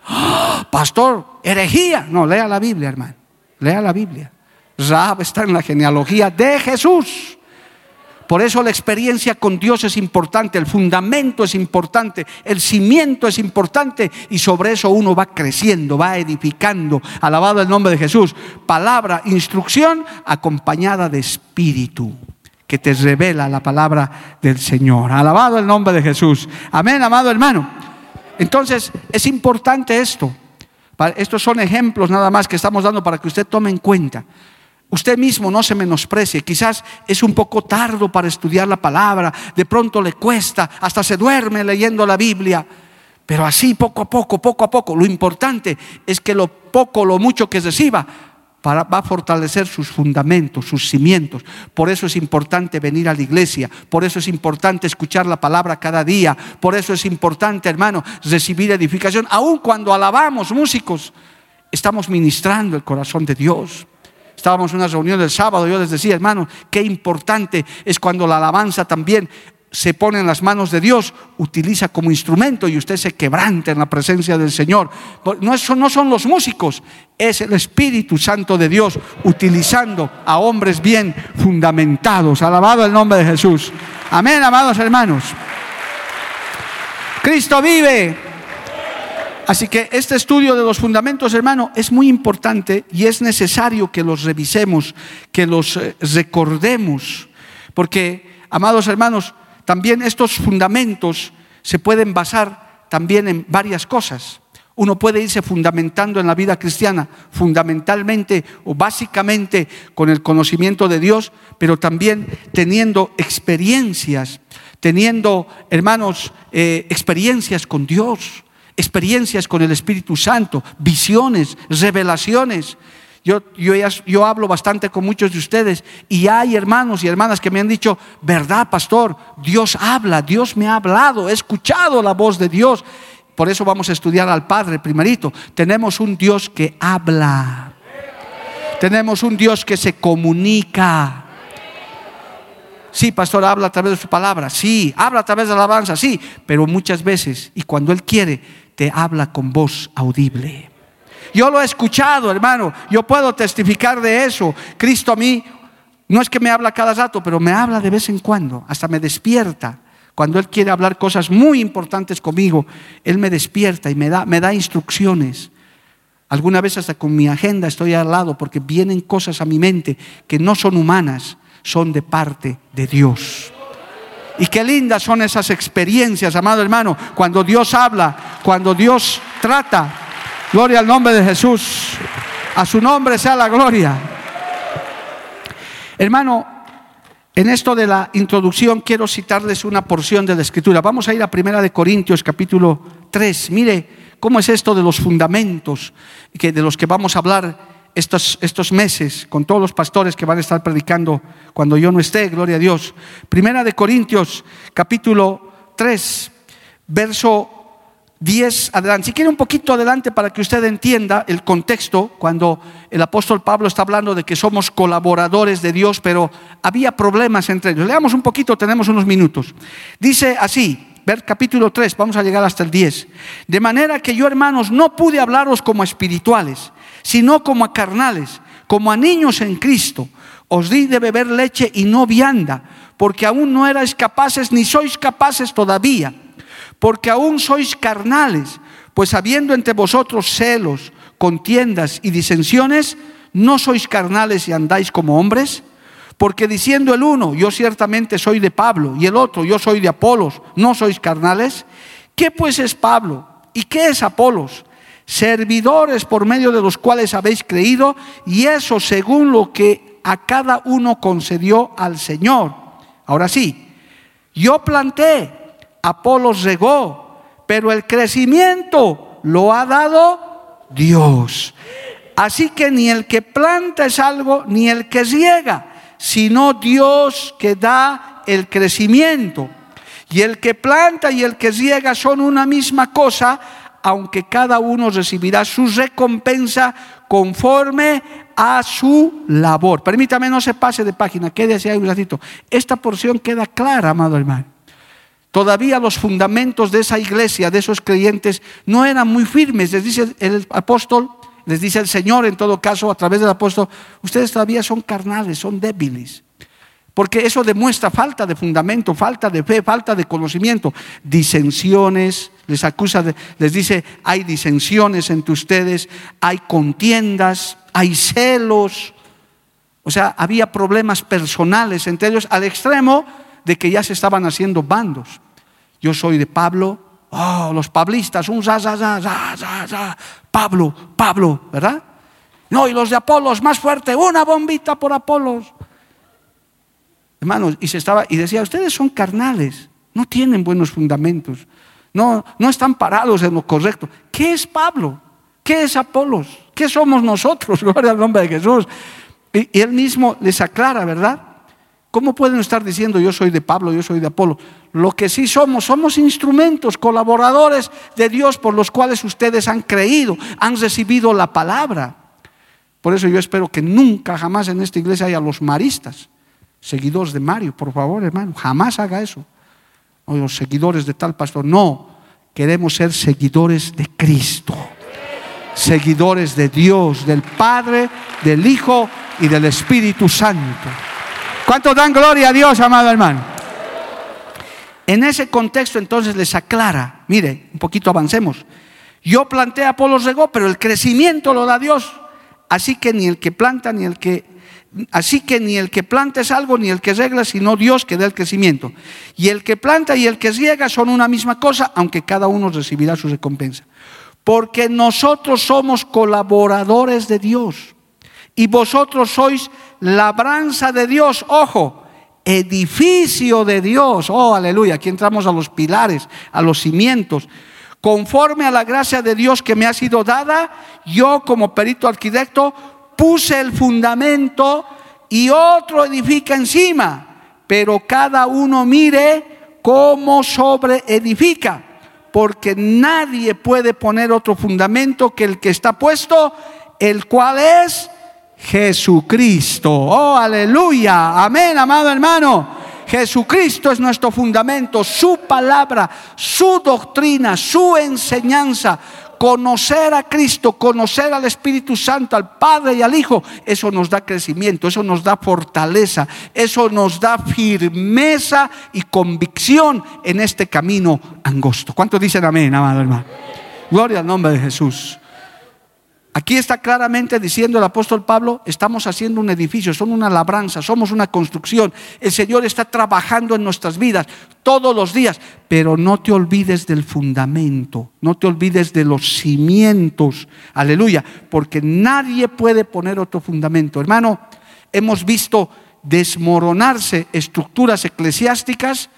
Speaker 2: (gasps) Pastor, herejía. No, lea la Biblia, hermano. Lea la Biblia. Rahab está en la genealogía de Jesús. Por eso la experiencia con Dios es importante, el fundamento es importante, el cimiento es importante y sobre eso uno va creciendo, va edificando. Alabado el nombre de Jesús. Palabra, instrucción acompañada de espíritu que te revela la palabra del Señor. Alabado el nombre de Jesús. Amén, amado hermano. Entonces, es importante esto. Estos son ejemplos nada más que estamos dando para que usted tome en cuenta. Usted mismo no se menosprecie. Quizás es un poco tardo para estudiar la palabra. De pronto le cuesta, hasta se duerme leyendo la Biblia. Pero así poco a poco, poco a poco. Lo importante es que lo poco, lo mucho que reciba va a fortalecer sus fundamentos, sus cimientos. Por eso es importante venir a la iglesia, por eso es importante escuchar la palabra cada día, por eso es importante, hermano, recibir edificación. Aun cuando alabamos músicos, estamos ministrando el corazón de Dios. Estábamos en una reunión del sábado, yo les decía, hermano, qué importante es cuando la alabanza también se pone en las manos de Dios, utiliza como instrumento y usted se quebranta en la presencia del Señor. No, son, no son los músicos, es el Espíritu Santo de Dios utilizando a hombres bien fundamentados. Alabado el nombre de Jesús. Amén, amados hermanos. Cristo vive. Así que este estudio de los fundamentos, hermano, es muy importante y es necesario que los revisemos, que los eh, recordemos, porque, amados hermanos, también estos fundamentos se pueden basar también en varias cosas. Uno puede irse fundamentando en la vida cristiana, fundamentalmente o básicamente con el conocimiento de Dios, pero también teniendo experiencias, teniendo, hermanos, eh, experiencias con Dios experiencias con el Espíritu Santo, visiones, revelaciones. Yo, yo, yo, hablo bastante con muchos de ustedes y hay hermanos y hermanas que me han dicho, verdad, pastor, Dios habla, Dios me ha hablado, he escuchado la voz de Dios. Por eso vamos a estudiar al Padre primerito. Tenemos un Dios que habla. Tenemos un Dios que se comunica. Sí, pastor, habla a través de su palabra. Sí, habla a través de la alabanza. Sí, pero muchas veces, y cuando Él quiere, te habla con voz audible. Yo lo he escuchado, hermano. Yo puedo testificar de eso. Cristo a mí, no es que me habla cada rato, pero me habla de vez en cuando. Hasta me despierta. Cuando Él quiere hablar cosas muy importantes conmigo, Él me despierta y me da, me da instrucciones. Alguna vez hasta con mi agenda estoy al lado porque vienen cosas a mi mente que no son humanas, son de parte de Dios. Y qué lindas son esas experiencias, amado hermano, cuando Dios habla, cuando Dios trata. Gloria al nombre de Jesús. A su nombre sea la gloria. Hermano, en esto de la introducción quiero citarles una porción de la escritura. Vamos a ir a Primera de Corintios capítulo 3. Mire cómo es esto de los fundamentos que de los que vamos a hablar estos, estos meses con todos los pastores que van a estar predicando cuando yo no esté, gloria a Dios. Primera de Corintios, capítulo 3, verso 10 adelante. Si quiere un poquito adelante para que usted entienda el contexto, cuando el apóstol Pablo está hablando de que somos colaboradores de Dios, pero había problemas entre ellos. Leamos un poquito, tenemos unos minutos. Dice así, ver capítulo 3, vamos a llegar hasta el 10. De manera que yo, hermanos, no pude hablaros como espirituales sino como a carnales, como a niños en Cristo. Os di de beber leche y no vianda, porque aún no erais capaces, ni sois capaces todavía, porque aún sois carnales, pues habiendo entre vosotros celos, contiendas y disensiones, ¿no sois carnales y andáis como hombres? Porque diciendo el uno, yo ciertamente soy de Pablo, y el otro, yo soy de Apolos, ¿no sois carnales? ¿Qué pues es Pablo? ¿Y qué es Apolos? servidores por medio de los cuales habéis creído, y eso según lo que a cada uno concedió al Señor. Ahora sí, yo planté, Apolos regó, pero el crecimiento lo ha dado Dios. Así que ni el que planta es algo, ni el que riega, sino Dios que da el crecimiento. Y el que planta y el que riega son una misma cosa, aunque cada uno recibirá su recompensa conforme a su labor. Permítame, no se pase de página, quédese ahí un ratito. Esta porción queda clara, amado hermano. Todavía los fundamentos de esa iglesia, de esos creyentes, no eran muy firmes. Les dice el apóstol, les dice el Señor en todo caso a través del apóstol, ustedes todavía son carnales, son débiles. Porque eso demuestra falta de fundamento, falta de fe, falta de conocimiento. Disensiones, les acusa, les dice, hay disensiones entre ustedes, hay contiendas, hay celos. O sea, había problemas personales entre ellos al extremo de que ya se estaban haciendo bandos. Yo soy de Pablo, oh, los pablistas, un za, za, za, za, za, Pablo, Pablo, ¿verdad? No, y los de Apolos, más fuerte, una bombita por Apolos. Hermanos, y se estaba, y decía, ustedes son carnales, no tienen buenos fundamentos, no, no están parados en lo correcto. ¿Qué es Pablo? ¿Qué es Apolos? ¿Qué somos nosotros? (laughs) Gloria al nombre de Jesús. Y, y él mismo les aclara, ¿verdad? ¿Cómo pueden estar diciendo yo soy de Pablo, yo soy de Apolo? Lo que sí somos, somos instrumentos, colaboradores de Dios por los cuales ustedes han creído, han recibido la palabra. Por eso yo espero que nunca, jamás en esta iglesia haya los maristas, seguidores de Mario, por favor, hermano, jamás haga eso. O los seguidores de tal pastor, no, queremos ser seguidores de Cristo, seguidores de Dios, del Padre, del Hijo y del Espíritu Santo. ¿Cuántos dan gloria a Dios, amado hermano? En ese contexto entonces les aclara, mire, un poquito avancemos. Yo planté a Apolo regó, pero el crecimiento lo da Dios. Así que ni el que planta ni el que así que ni el que planta es algo ni el que regla, sino Dios que da el crecimiento. Y el que planta y el que riega son una misma cosa, aunque cada uno recibirá su recompensa. Porque nosotros somos colaboradores de Dios y vosotros sois labranza de Dios, ojo, edificio de Dios, oh aleluya, aquí entramos a los pilares, a los cimientos. Conforme a la gracia de Dios que me ha sido dada, yo como perito arquitecto puse el fundamento y otro edifica encima, pero cada uno mire cómo sobre edifica, porque nadie puede poner otro fundamento que el que está puesto, el cual es Jesucristo. Oh, aleluya. Amén, amado hermano. Jesucristo es nuestro fundamento, su palabra, su doctrina, su enseñanza. Conocer a Cristo, conocer al Espíritu Santo, al Padre y al Hijo, eso nos da crecimiento, eso nos da fortaleza, eso nos da firmeza y convicción en este camino angosto. ¿Cuántos dicen amén, amado hermano? Gloria al nombre de Jesús. Aquí está claramente diciendo el apóstol Pablo, estamos haciendo un edificio, son una labranza, somos una construcción. El Señor está trabajando en nuestras vidas todos los días, pero no te olvides del fundamento, no te olvides de los cimientos. Aleluya, porque nadie puede poner otro fundamento. Hermano, hemos visto desmoronarse estructuras eclesiásticas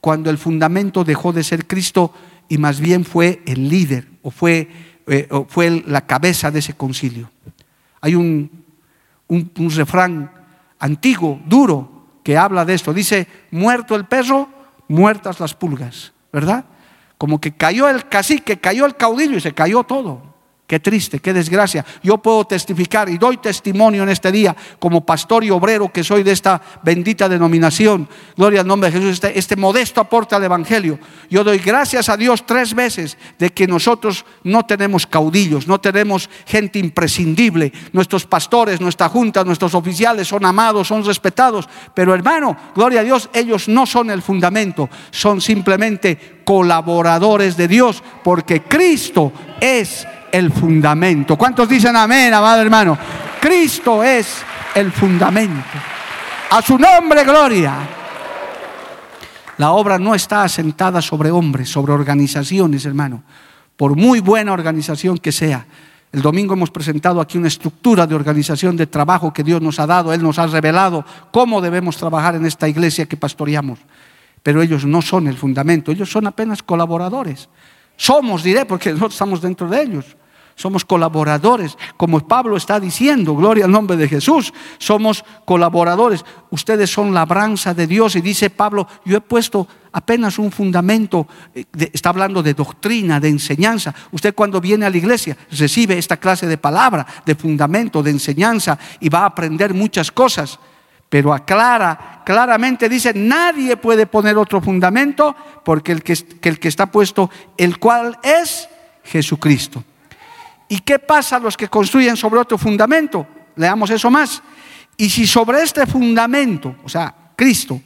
Speaker 2: cuando el fundamento dejó de ser Cristo y más bien fue el líder o fue eh, fue la cabeza de ese concilio. Hay un, un, refrán antiguo, duro, que habla de esto. Dice, muerto el perro, muertas las pulgas, ¿verdad? Como que cayó el cacique, cayó el caudillo y se cayó todo. Qué triste, qué desgracia. Yo puedo testificar y doy testimonio en este día como pastor y obrero que soy de esta bendita denominación. Gloria al nombre de Jesús, este, este, modesto aporte al Evangelio. Yo doy gracias a Dios tres veces de que nosotros no tenemos caudillos, no tenemos gente imprescindible. Nuestros pastores, nuestra junta, nuestros oficiales son amados, son respetados. Pero hermano, gloria a Dios, ellos no son el fundamento, son simplemente colaboradores de Dios porque Cristo es el fundamento. ¿Cuántos dicen amén, amado hermano? Cristo es el fundamento. A su nombre, gloria. La obra no está asentada sobre hombres, sobre organizaciones, hermano. Por muy buena organización que sea. El domingo hemos presentado aquí una estructura de organización de trabajo que Dios nos ha dado. Él nos ha revelado cómo debemos trabajar en esta iglesia que pastoreamos. Pero ellos no son el fundamento, ellos son apenas colaboradores. Somos, diré, porque nosotros estamos dentro de ellos somos colaboradores, como Pablo está diciendo, gloria al nombre de Jesús, somos colaboradores. Ustedes son labranza de Dios y dice Pablo, yo he puesto apenas un fundamento, eh, está hablando de doctrina, de enseñanza. Usted cuando viene a la iglesia recibe esta clase de palabra, de fundamento, de enseñanza y va a aprender muchas cosas. Pero aclara, claramente dice, nadie puede poner otro fundamento porque el que, el que está puesto, el cual es Jesucristo. ¿Y qué pasa a los que construyen sobre otro fundamento? Leamos eso más. Y si sobre este fundamento, o sea, Cristo.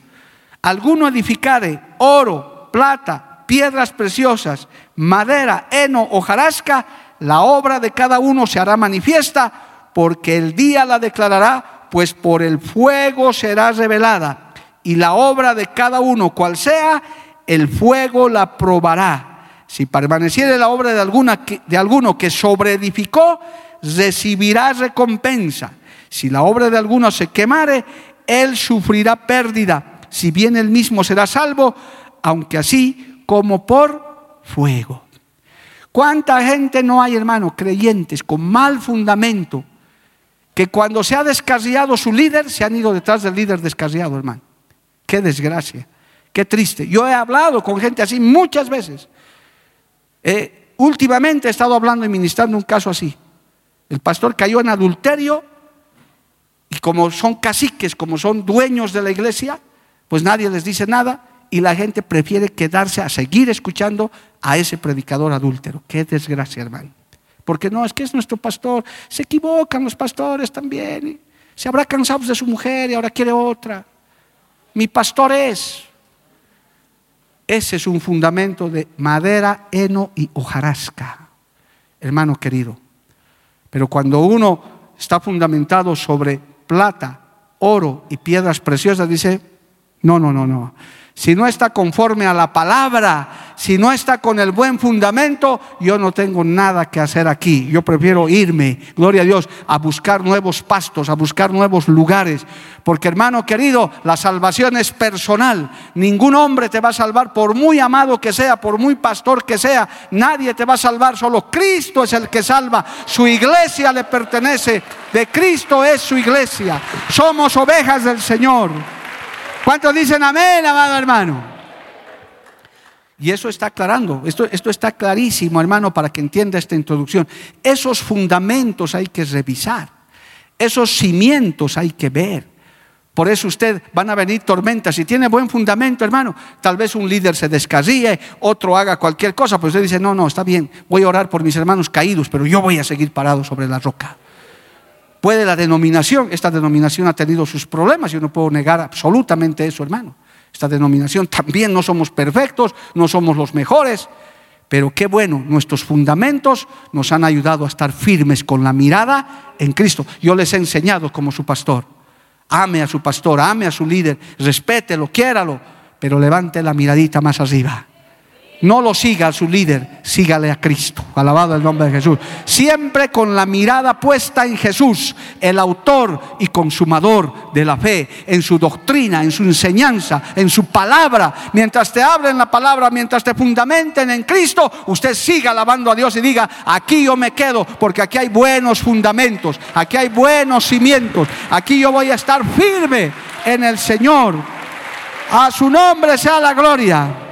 Speaker 2: Alguno edificare oro, plata, piedras preciosas, madera, heno, hojarasca, la obra de cada uno se hará manifiesta, porque el día la declarará, pues por el fuego será revelada, y la obra de cada uno, cual sea, el fuego la probará. Si permaneciere la obra de, alguna, de alguno que sobreedificó, recibirá recompensa. Si la obra de alguno se quemare, él sufrirá pérdida. Si bien él mismo será salvo, aunque así como por fuego. ¿Cuánta gente no hay, hermano, creyentes con mal fundamento, que cuando se ha descarriado su líder, se han ido detrás del líder descarriado, hermano? Qué desgracia, qué triste. Yo he hablado con gente así muchas veces. Eh, últimamente he estado hablando y ministrando un caso así. El pastor cayó en adulterio y como son caciques, como son dueños de la iglesia, pues nadie les dice nada y la gente prefiere quedarse a seguir escuchando a ese predicador adúltero. Qué desgracia, hermano. Porque no, es que es nuestro pastor. Se equivocan los pastores también. Se habrá cansado de su mujer y ahora quiere otra. Mi pastor es. Ese es un fundamento de madera, heno y hojarasca, hermano querido. Pero cuando uno está fundamentado sobre plata, oro y piedras preciosas, dice, no, no, no, no. Si no está conforme a la palabra, si no está con el buen fundamento, yo no tengo nada que hacer aquí. Yo prefiero irme, gloria a Dios, a buscar nuevos pastos, a buscar nuevos lugares. Porque hermano querido, la salvación es personal. Ningún hombre te va a salvar, por muy amado que sea, por muy pastor que sea. Nadie te va a salvar, solo Cristo es el que salva. Su iglesia le pertenece. De Cristo es su iglesia. Somos ovejas del Señor. ¿Cuántos dicen amén, amado hermano? Y eso está aclarando, esto, está clarísimo, hermano, para que entienda esta introducción. Esos fundamentos hay que revisar, esos cimientos hay que ver. Por eso usted van a venir tormentas. Si tiene buen fundamento, hermano, tal vez un líder se descarríe, otro haga cualquier cosa, pues usted dice, no, no, está bien, voy a orar por mis hermanos caídos, pero yo voy a seguir parado sobre la roca. Puede la denominación, esta denominación ha tenido sus problemas, yo no puedo negar absolutamente eso, hermano. Esta denominación también no somos perfectos, no somos los mejores, pero qué bueno, nuestros fundamentos nos han ayudado a estar firmes con la mirada en Cristo. Yo les he enseñado como su pastor. Ame a su pastor, ame a su líder, respételo, quiéralo, pero levante la miradita más arriba. No lo siga a su líder, sígale a Cristo. Alabado el nombre de Jesús. Siempre con la mirada puesta en Jesús, el autor y consumador de la fe, en su doctrina, en su enseñanza, en su palabra. Mientras te abren la palabra, mientras te fundamenten en Cristo, usted siga alabando a Dios y diga, aquí yo me quedo, porque aquí hay buenos fundamentos, aquí hay buenos cimientos, aquí yo voy a estar firme en el Señor. A su nombre sea la gloria.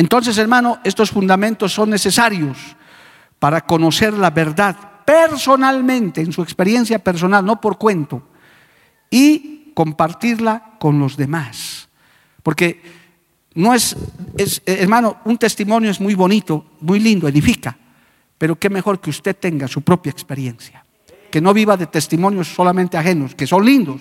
Speaker 2: Entonces, hermano, estos fundamentos son necesarios para conocer la verdad personalmente, en su experiencia personal, no por cuento, y compartirla con los demás. Porque no es, hermano, un testimonio es muy bonito, muy lindo, edifica, pero qué mejor que usted tenga su propia experiencia, que no viva de testimonios solamente ajenos, que son lindos.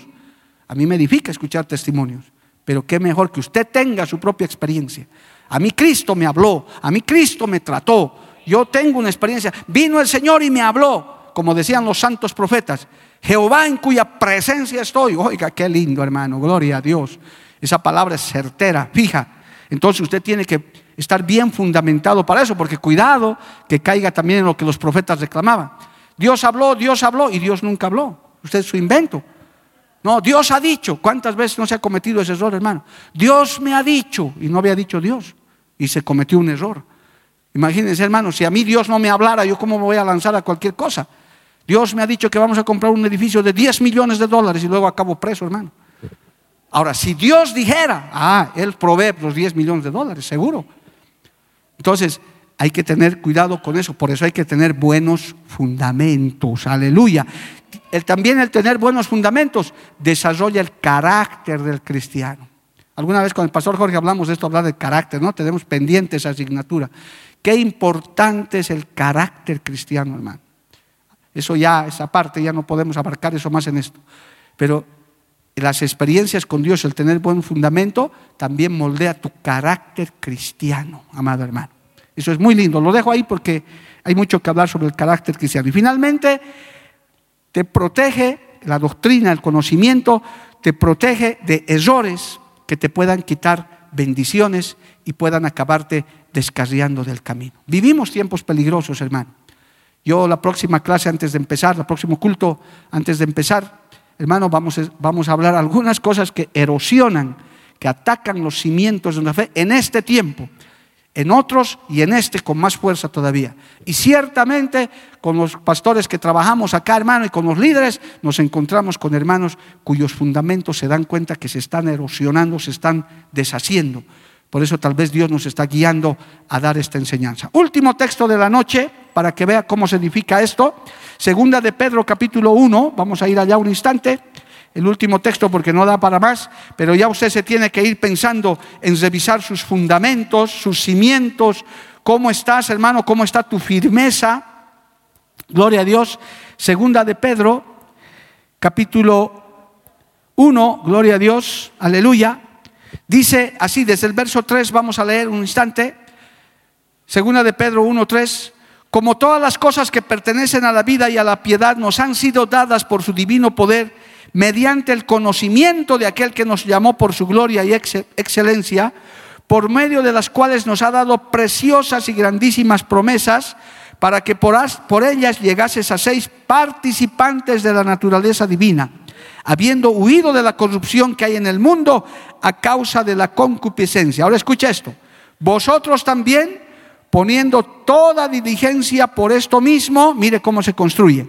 Speaker 2: A mí me edifica escuchar testimonios, pero qué mejor que usted tenga su propia experiencia. A mí Cristo me habló, a mí Cristo me trató. Yo tengo una experiencia. Vino el Señor y me habló, como decían los santos profetas. Jehová en cuya presencia estoy. Oiga, qué lindo hermano, gloria a Dios. Esa palabra es certera, fija. Entonces usted tiene que estar bien fundamentado para eso, porque cuidado que caiga también en lo que los profetas reclamaban. Dios habló, Dios habló y Dios nunca habló. Usted es su invento. No, Dios ha dicho. ¿Cuántas veces no se ha cometido ese error, hermano? Dios me ha dicho y no había dicho Dios y se cometió un error. Imagínense, hermano, si a mí Dios no me hablara, yo cómo me voy a lanzar a cualquier cosa. Dios me ha dicho que vamos a comprar un edificio de 10 millones de dólares y luego acabo preso, hermano. Ahora, si Dios dijera, ah, Él provee los 10 millones de dólares, seguro. Entonces, hay que tener cuidado con eso, por eso hay que tener buenos fundamentos, aleluya. El, también el tener buenos fundamentos desarrolla el carácter del cristiano. Alguna vez con el pastor Jorge hablamos de esto, hablar del carácter, ¿no? Tenemos pendiente esa asignatura. Qué importante es el carácter cristiano, hermano. Eso ya, esa parte, ya no podemos abarcar eso más en esto. Pero las experiencias con Dios, el tener buen fundamento, también moldea tu carácter cristiano, amado hermano. Eso es muy lindo. Lo dejo ahí porque hay mucho que hablar sobre el carácter cristiano. Y finalmente, te protege la doctrina, el conocimiento, te protege de errores que te puedan quitar bendiciones y puedan acabarte descarriando del camino. Vivimos tiempos peligrosos, hermano. Yo la próxima clase antes de empezar, el próximo culto antes de empezar, hermano, vamos, vamos a hablar algunas cosas que erosionan, que atacan los cimientos de una fe en este tiempo en otros y en este con más fuerza todavía. Y ciertamente con los pastores que trabajamos acá, hermano, y con los líderes, nos encontramos con hermanos cuyos fundamentos se dan cuenta que se están erosionando, se están deshaciendo. Por eso tal vez Dios nos está guiando a dar esta enseñanza. Último texto de la noche, para que vea cómo se edifica esto. Segunda de Pedro capítulo 1, vamos a ir allá un instante el último texto porque no da para más, pero ya usted se tiene que ir pensando en revisar sus fundamentos, sus cimientos, cómo estás, hermano, cómo está tu firmeza. Gloria a Dios. Segunda de Pedro, capítulo 1, gloria a Dios, aleluya. Dice así, desde el verso 3 vamos a leer un instante. Segunda de Pedro 1, 3. Como todas las cosas que pertenecen a la vida y a la piedad nos han sido dadas por su divino poder, mediante el conocimiento de aquel que nos llamó por su gloria y excelencia, por medio de las cuales nos ha dado preciosas y grandísimas promesas, para que por, ellas llegases a seis participantes de la naturaleza divina, habiendo huido de la corrupción que hay en el mundo a causa de la concupiscencia. Ahora escucha esto, vosotros también, poniendo toda diligencia por esto mismo, mire cómo se construye,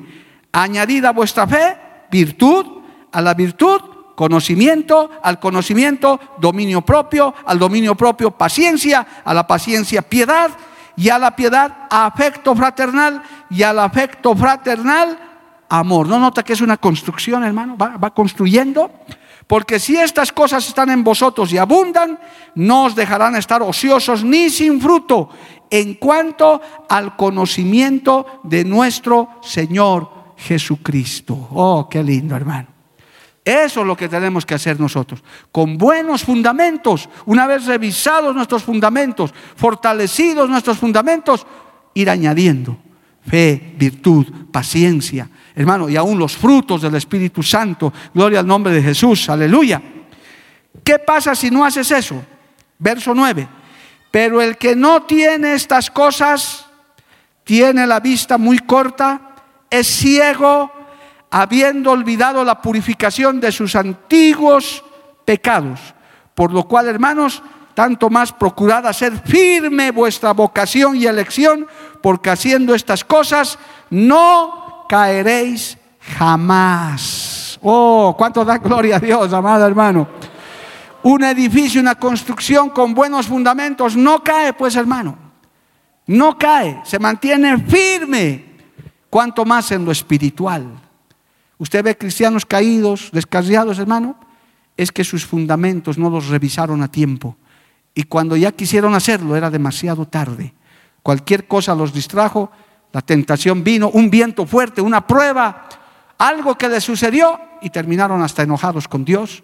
Speaker 2: añadida vuestra fe, virtud, a la virtud, conocimiento, al conocimiento, dominio propio, al dominio propio, paciencia, a la paciencia, piedad, y a la piedad, afecto fraternal, y al afecto fraternal, amor. ¿No nota que es una construcción, hermano? Va, construyendo. Porque si estas cosas están en vosotros y abundan, no os dejarán estar ociosos ni sin fruto en cuanto al conocimiento de nuestro Señor Jesucristo. Oh, qué lindo, hermano. Eso es lo que tenemos que hacer nosotros. Con buenos fundamentos, una vez revisados nuestros fundamentos, fortalecidos nuestros fundamentos, ir añadiendo fe, virtud, paciencia, hermano, y aún los frutos del Espíritu Santo. Gloria al nombre de Jesús, aleluya. ¿Qué pasa si no haces eso? Verso 9. Pero el que no tiene estas cosas, tiene la vista muy corta, es ciego habiendo olvidado la purificación de sus antiguos pecados. Por lo cual, hermanos, tanto más procurad hacer firme vuestra vocación y elección, porque haciendo estas cosas no caeréis jamás. Oh, cuánto da gloria a Dios, amado hermano. Un edificio, una construcción con buenos fundamentos no cae, pues hermano. No cae, se mantiene firme, cuanto más en lo espiritual. Usted ve cristianos caídos, descarriados, hermano, es que sus fundamentos no los revisaron a tiempo. Y cuando ya quisieron hacerlo era demasiado tarde. Cualquier cosa los distrajo, la tentación vino, un viento fuerte, una prueba, algo que les sucedió y terminaron hasta enojados con Dios.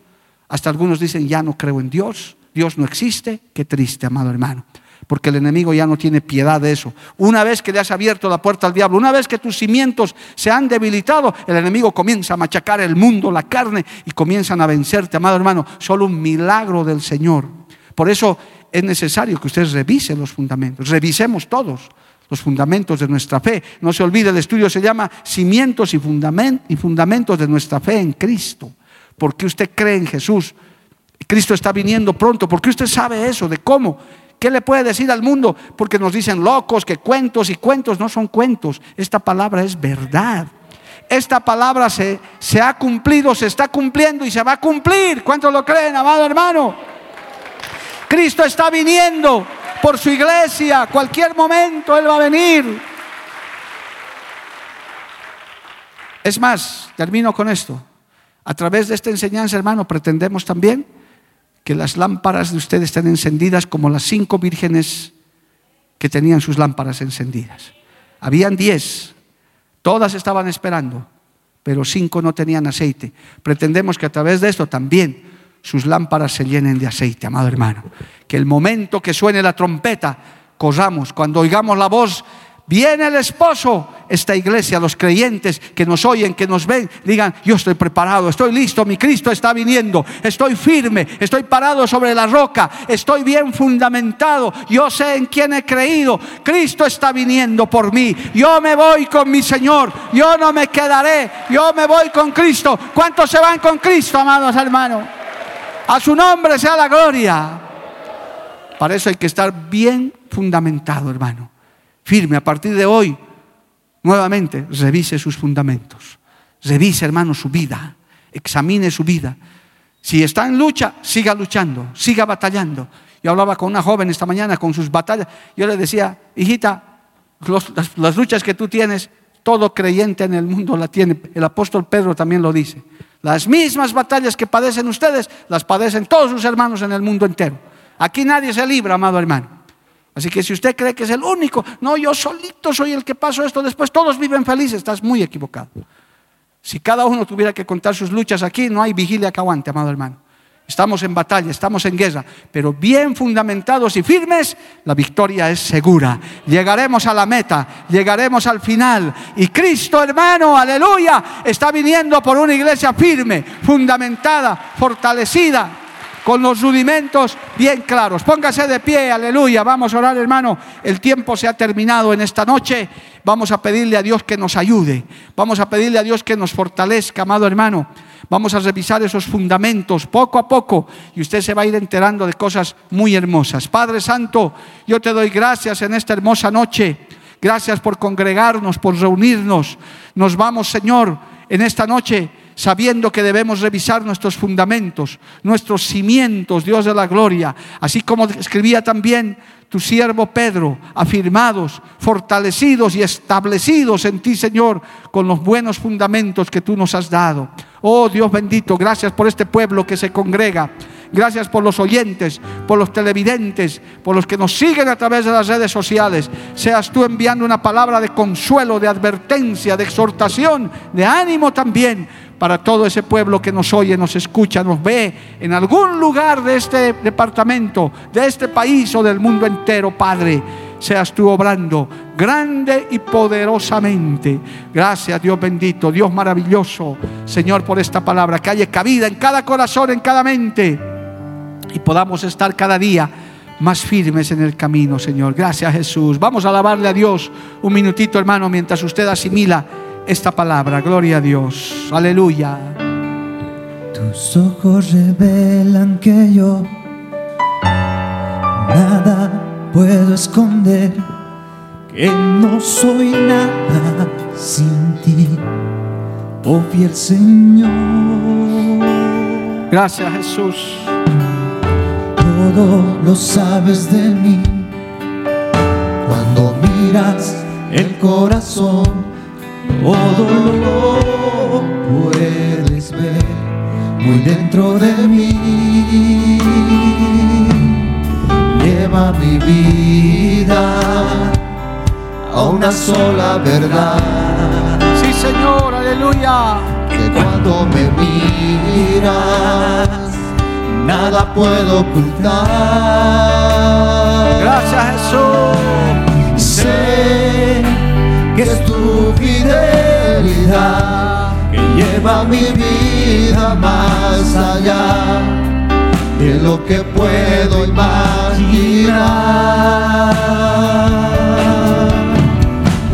Speaker 2: Hasta algunos dicen, ya no creo en Dios, Dios no existe. Qué triste, amado hermano porque el enemigo ya no tiene piedad de eso. Una vez que le has abierto la puerta al diablo, una vez que tus cimientos se han debilitado, el enemigo comienza a machacar el mundo, la carne, y comienzan a vencerte, amado hermano. Solo un milagro del Señor. Por eso es necesario que ustedes revisen los fundamentos, revisemos todos los fundamentos de nuestra fe. No se olvide, el estudio se llama Cimientos y, y Fundamentos de nuestra fe en Cristo. Porque usted cree en Jesús. Cristo está viniendo pronto. Porque usted sabe eso, de cómo ¿Qué le puede decir al mundo? Porque nos dicen locos, que cuentos y cuentos no son cuentos. Esta palabra es verdad. Esta palabra se, se ha cumplido, se está cumpliendo y se va a cumplir. ¿Cuántos lo creen, amado hermano? Cristo está viniendo por su iglesia. Cualquier momento Él va a venir. Es más, termino con esto. A través de esta enseñanza, hermano, pretendemos también que las lámparas de ustedes estén encendidas como las cinco vírgenes que tenían sus lámparas encendidas. Habían diez, todas estaban esperando, pero cinco no tenían aceite. Pretendemos que a través de esto también sus lámparas se llenen de aceite, amado hermano. Que el momento que suene la trompeta, corramos, cuando oigamos la voz Viene el esposo, esta iglesia, los creyentes que nos oyen, que nos ven, digan, yo estoy preparado, estoy listo, mi Cristo está viniendo, estoy firme, estoy parado sobre la roca, estoy bien fundamentado, yo sé en quién he creído, Cristo está viniendo por mí, yo me voy con mi Señor, yo no me quedaré, yo me voy con Cristo. ¿Cuántos se van con Cristo, amados hermanos? A su nombre sea la gloria. Para eso hay que estar bien fundamentado, hermano firme. A partir de hoy, nuevamente, revise sus fundamentos. Revise, hermano, su vida. Examine su vida. Si está en lucha, siga luchando, siga batallando. Yo hablaba con una joven esta mañana con sus batallas. Yo le decía, hijita, las, las, luchas que tú tienes, todo creyente en el mundo la tiene. El apóstol Pedro también lo dice. Las mismas batallas que padecen ustedes, las padecen todos sus hermanos en el mundo entero. Aquí nadie se libra, amado hermano. Así que si usted cree que es el único, no, yo solito soy el que paso esto, después todos viven felices, estás muy equivocado. Si cada uno tuviera que contar sus luchas aquí, no hay vigilia que aguante, amado hermano. Estamos en batalla, estamos en guerra, pero bien fundamentados y firmes, la victoria es segura. Llegaremos a la meta, llegaremos al final. Y Cristo, hermano, aleluya, está viniendo por una iglesia firme, fundamentada, fortalecida, con los rudimentos bien claros. Póngase de pie, aleluya. Vamos a orar, hermano. El tiempo se ha terminado en esta noche. Vamos a pedirle a Dios que nos ayude. Vamos a pedirle a Dios que nos fortalezca, amado hermano. Vamos a revisar esos fundamentos poco a poco y usted se va a ir enterando de cosas muy hermosas. Padre Santo, yo te doy gracias en esta hermosa noche. Gracias por congregarnos, por reunirnos. Nos vamos, Señor, en esta noche sabiendo que debemos revisar nuestros fundamentos, nuestros cimientos, Dios de la gloria, así como escribía también tu siervo Pedro, afirmados, fortalecidos y establecidos en ti, Señor, con los buenos fundamentos que tú nos has dado. Oh Dios bendito, gracias por este pueblo que se congrega. Gracias por los oyentes, por los televidentes, por los que nos siguen a través de las redes sociales. Seas tú enviando una palabra de consuelo, de advertencia, de exhortación, de ánimo también para todo ese pueblo que nos oye, nos escucha, nos ve en algún lugar de este departamento, de este país o del mundo entero, Padre. Seas tú obrando grande y poderosamente. Gracias, Dios bendito, Dios maravilloso, Señor, por esta palabra. Que haya cabida en cada corazón, en cada mente. Y podamos estar cada día más firmes en el camino, Señor. Gracias, Jesús. Vamos a alabarle a Dios un minutito, hermano, mientras usted asimila esta palabra. Gloria a Dios. Aleluya.
Speaker 3: Tus ojos revelan que yo nada puedo esconder, que no soy nada sin ti, oh fiel Señor.
Speaker 2: Gracias Jesús.
Speaker 3: Todo lo sabes de mí cuando miras el corazón todo lo puedes ver muy dentro de mí. Lleva mi vida a una sola verdad.
Speaker 2: Sí, Señor, aleluya.
Speaker 3: Que cuando me miras, nada puedo ocultar.
Speaker 2: Gracias, Jesús.
Speaker 3: Es tu fidelidad que lleva mi vida más allá de lo que puedo imaginar.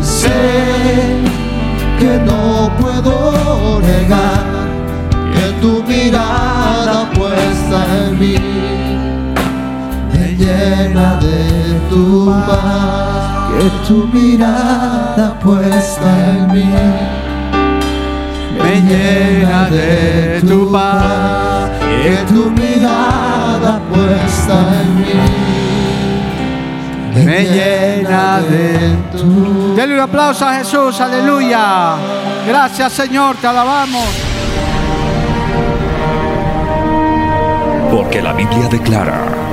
Speaker 3: Sé que no puedo negar que tu mirada puesta en mí me llena de tu paz que tu mirada puesta en mí me llena de tu paz, que tu mirada puesta en mí me llena de tu
Speaker 2: Dale un aplauso a Jesús, aleluya. Gracias Señor, te alabamos.
Speaker 1: Porque la Biblia declara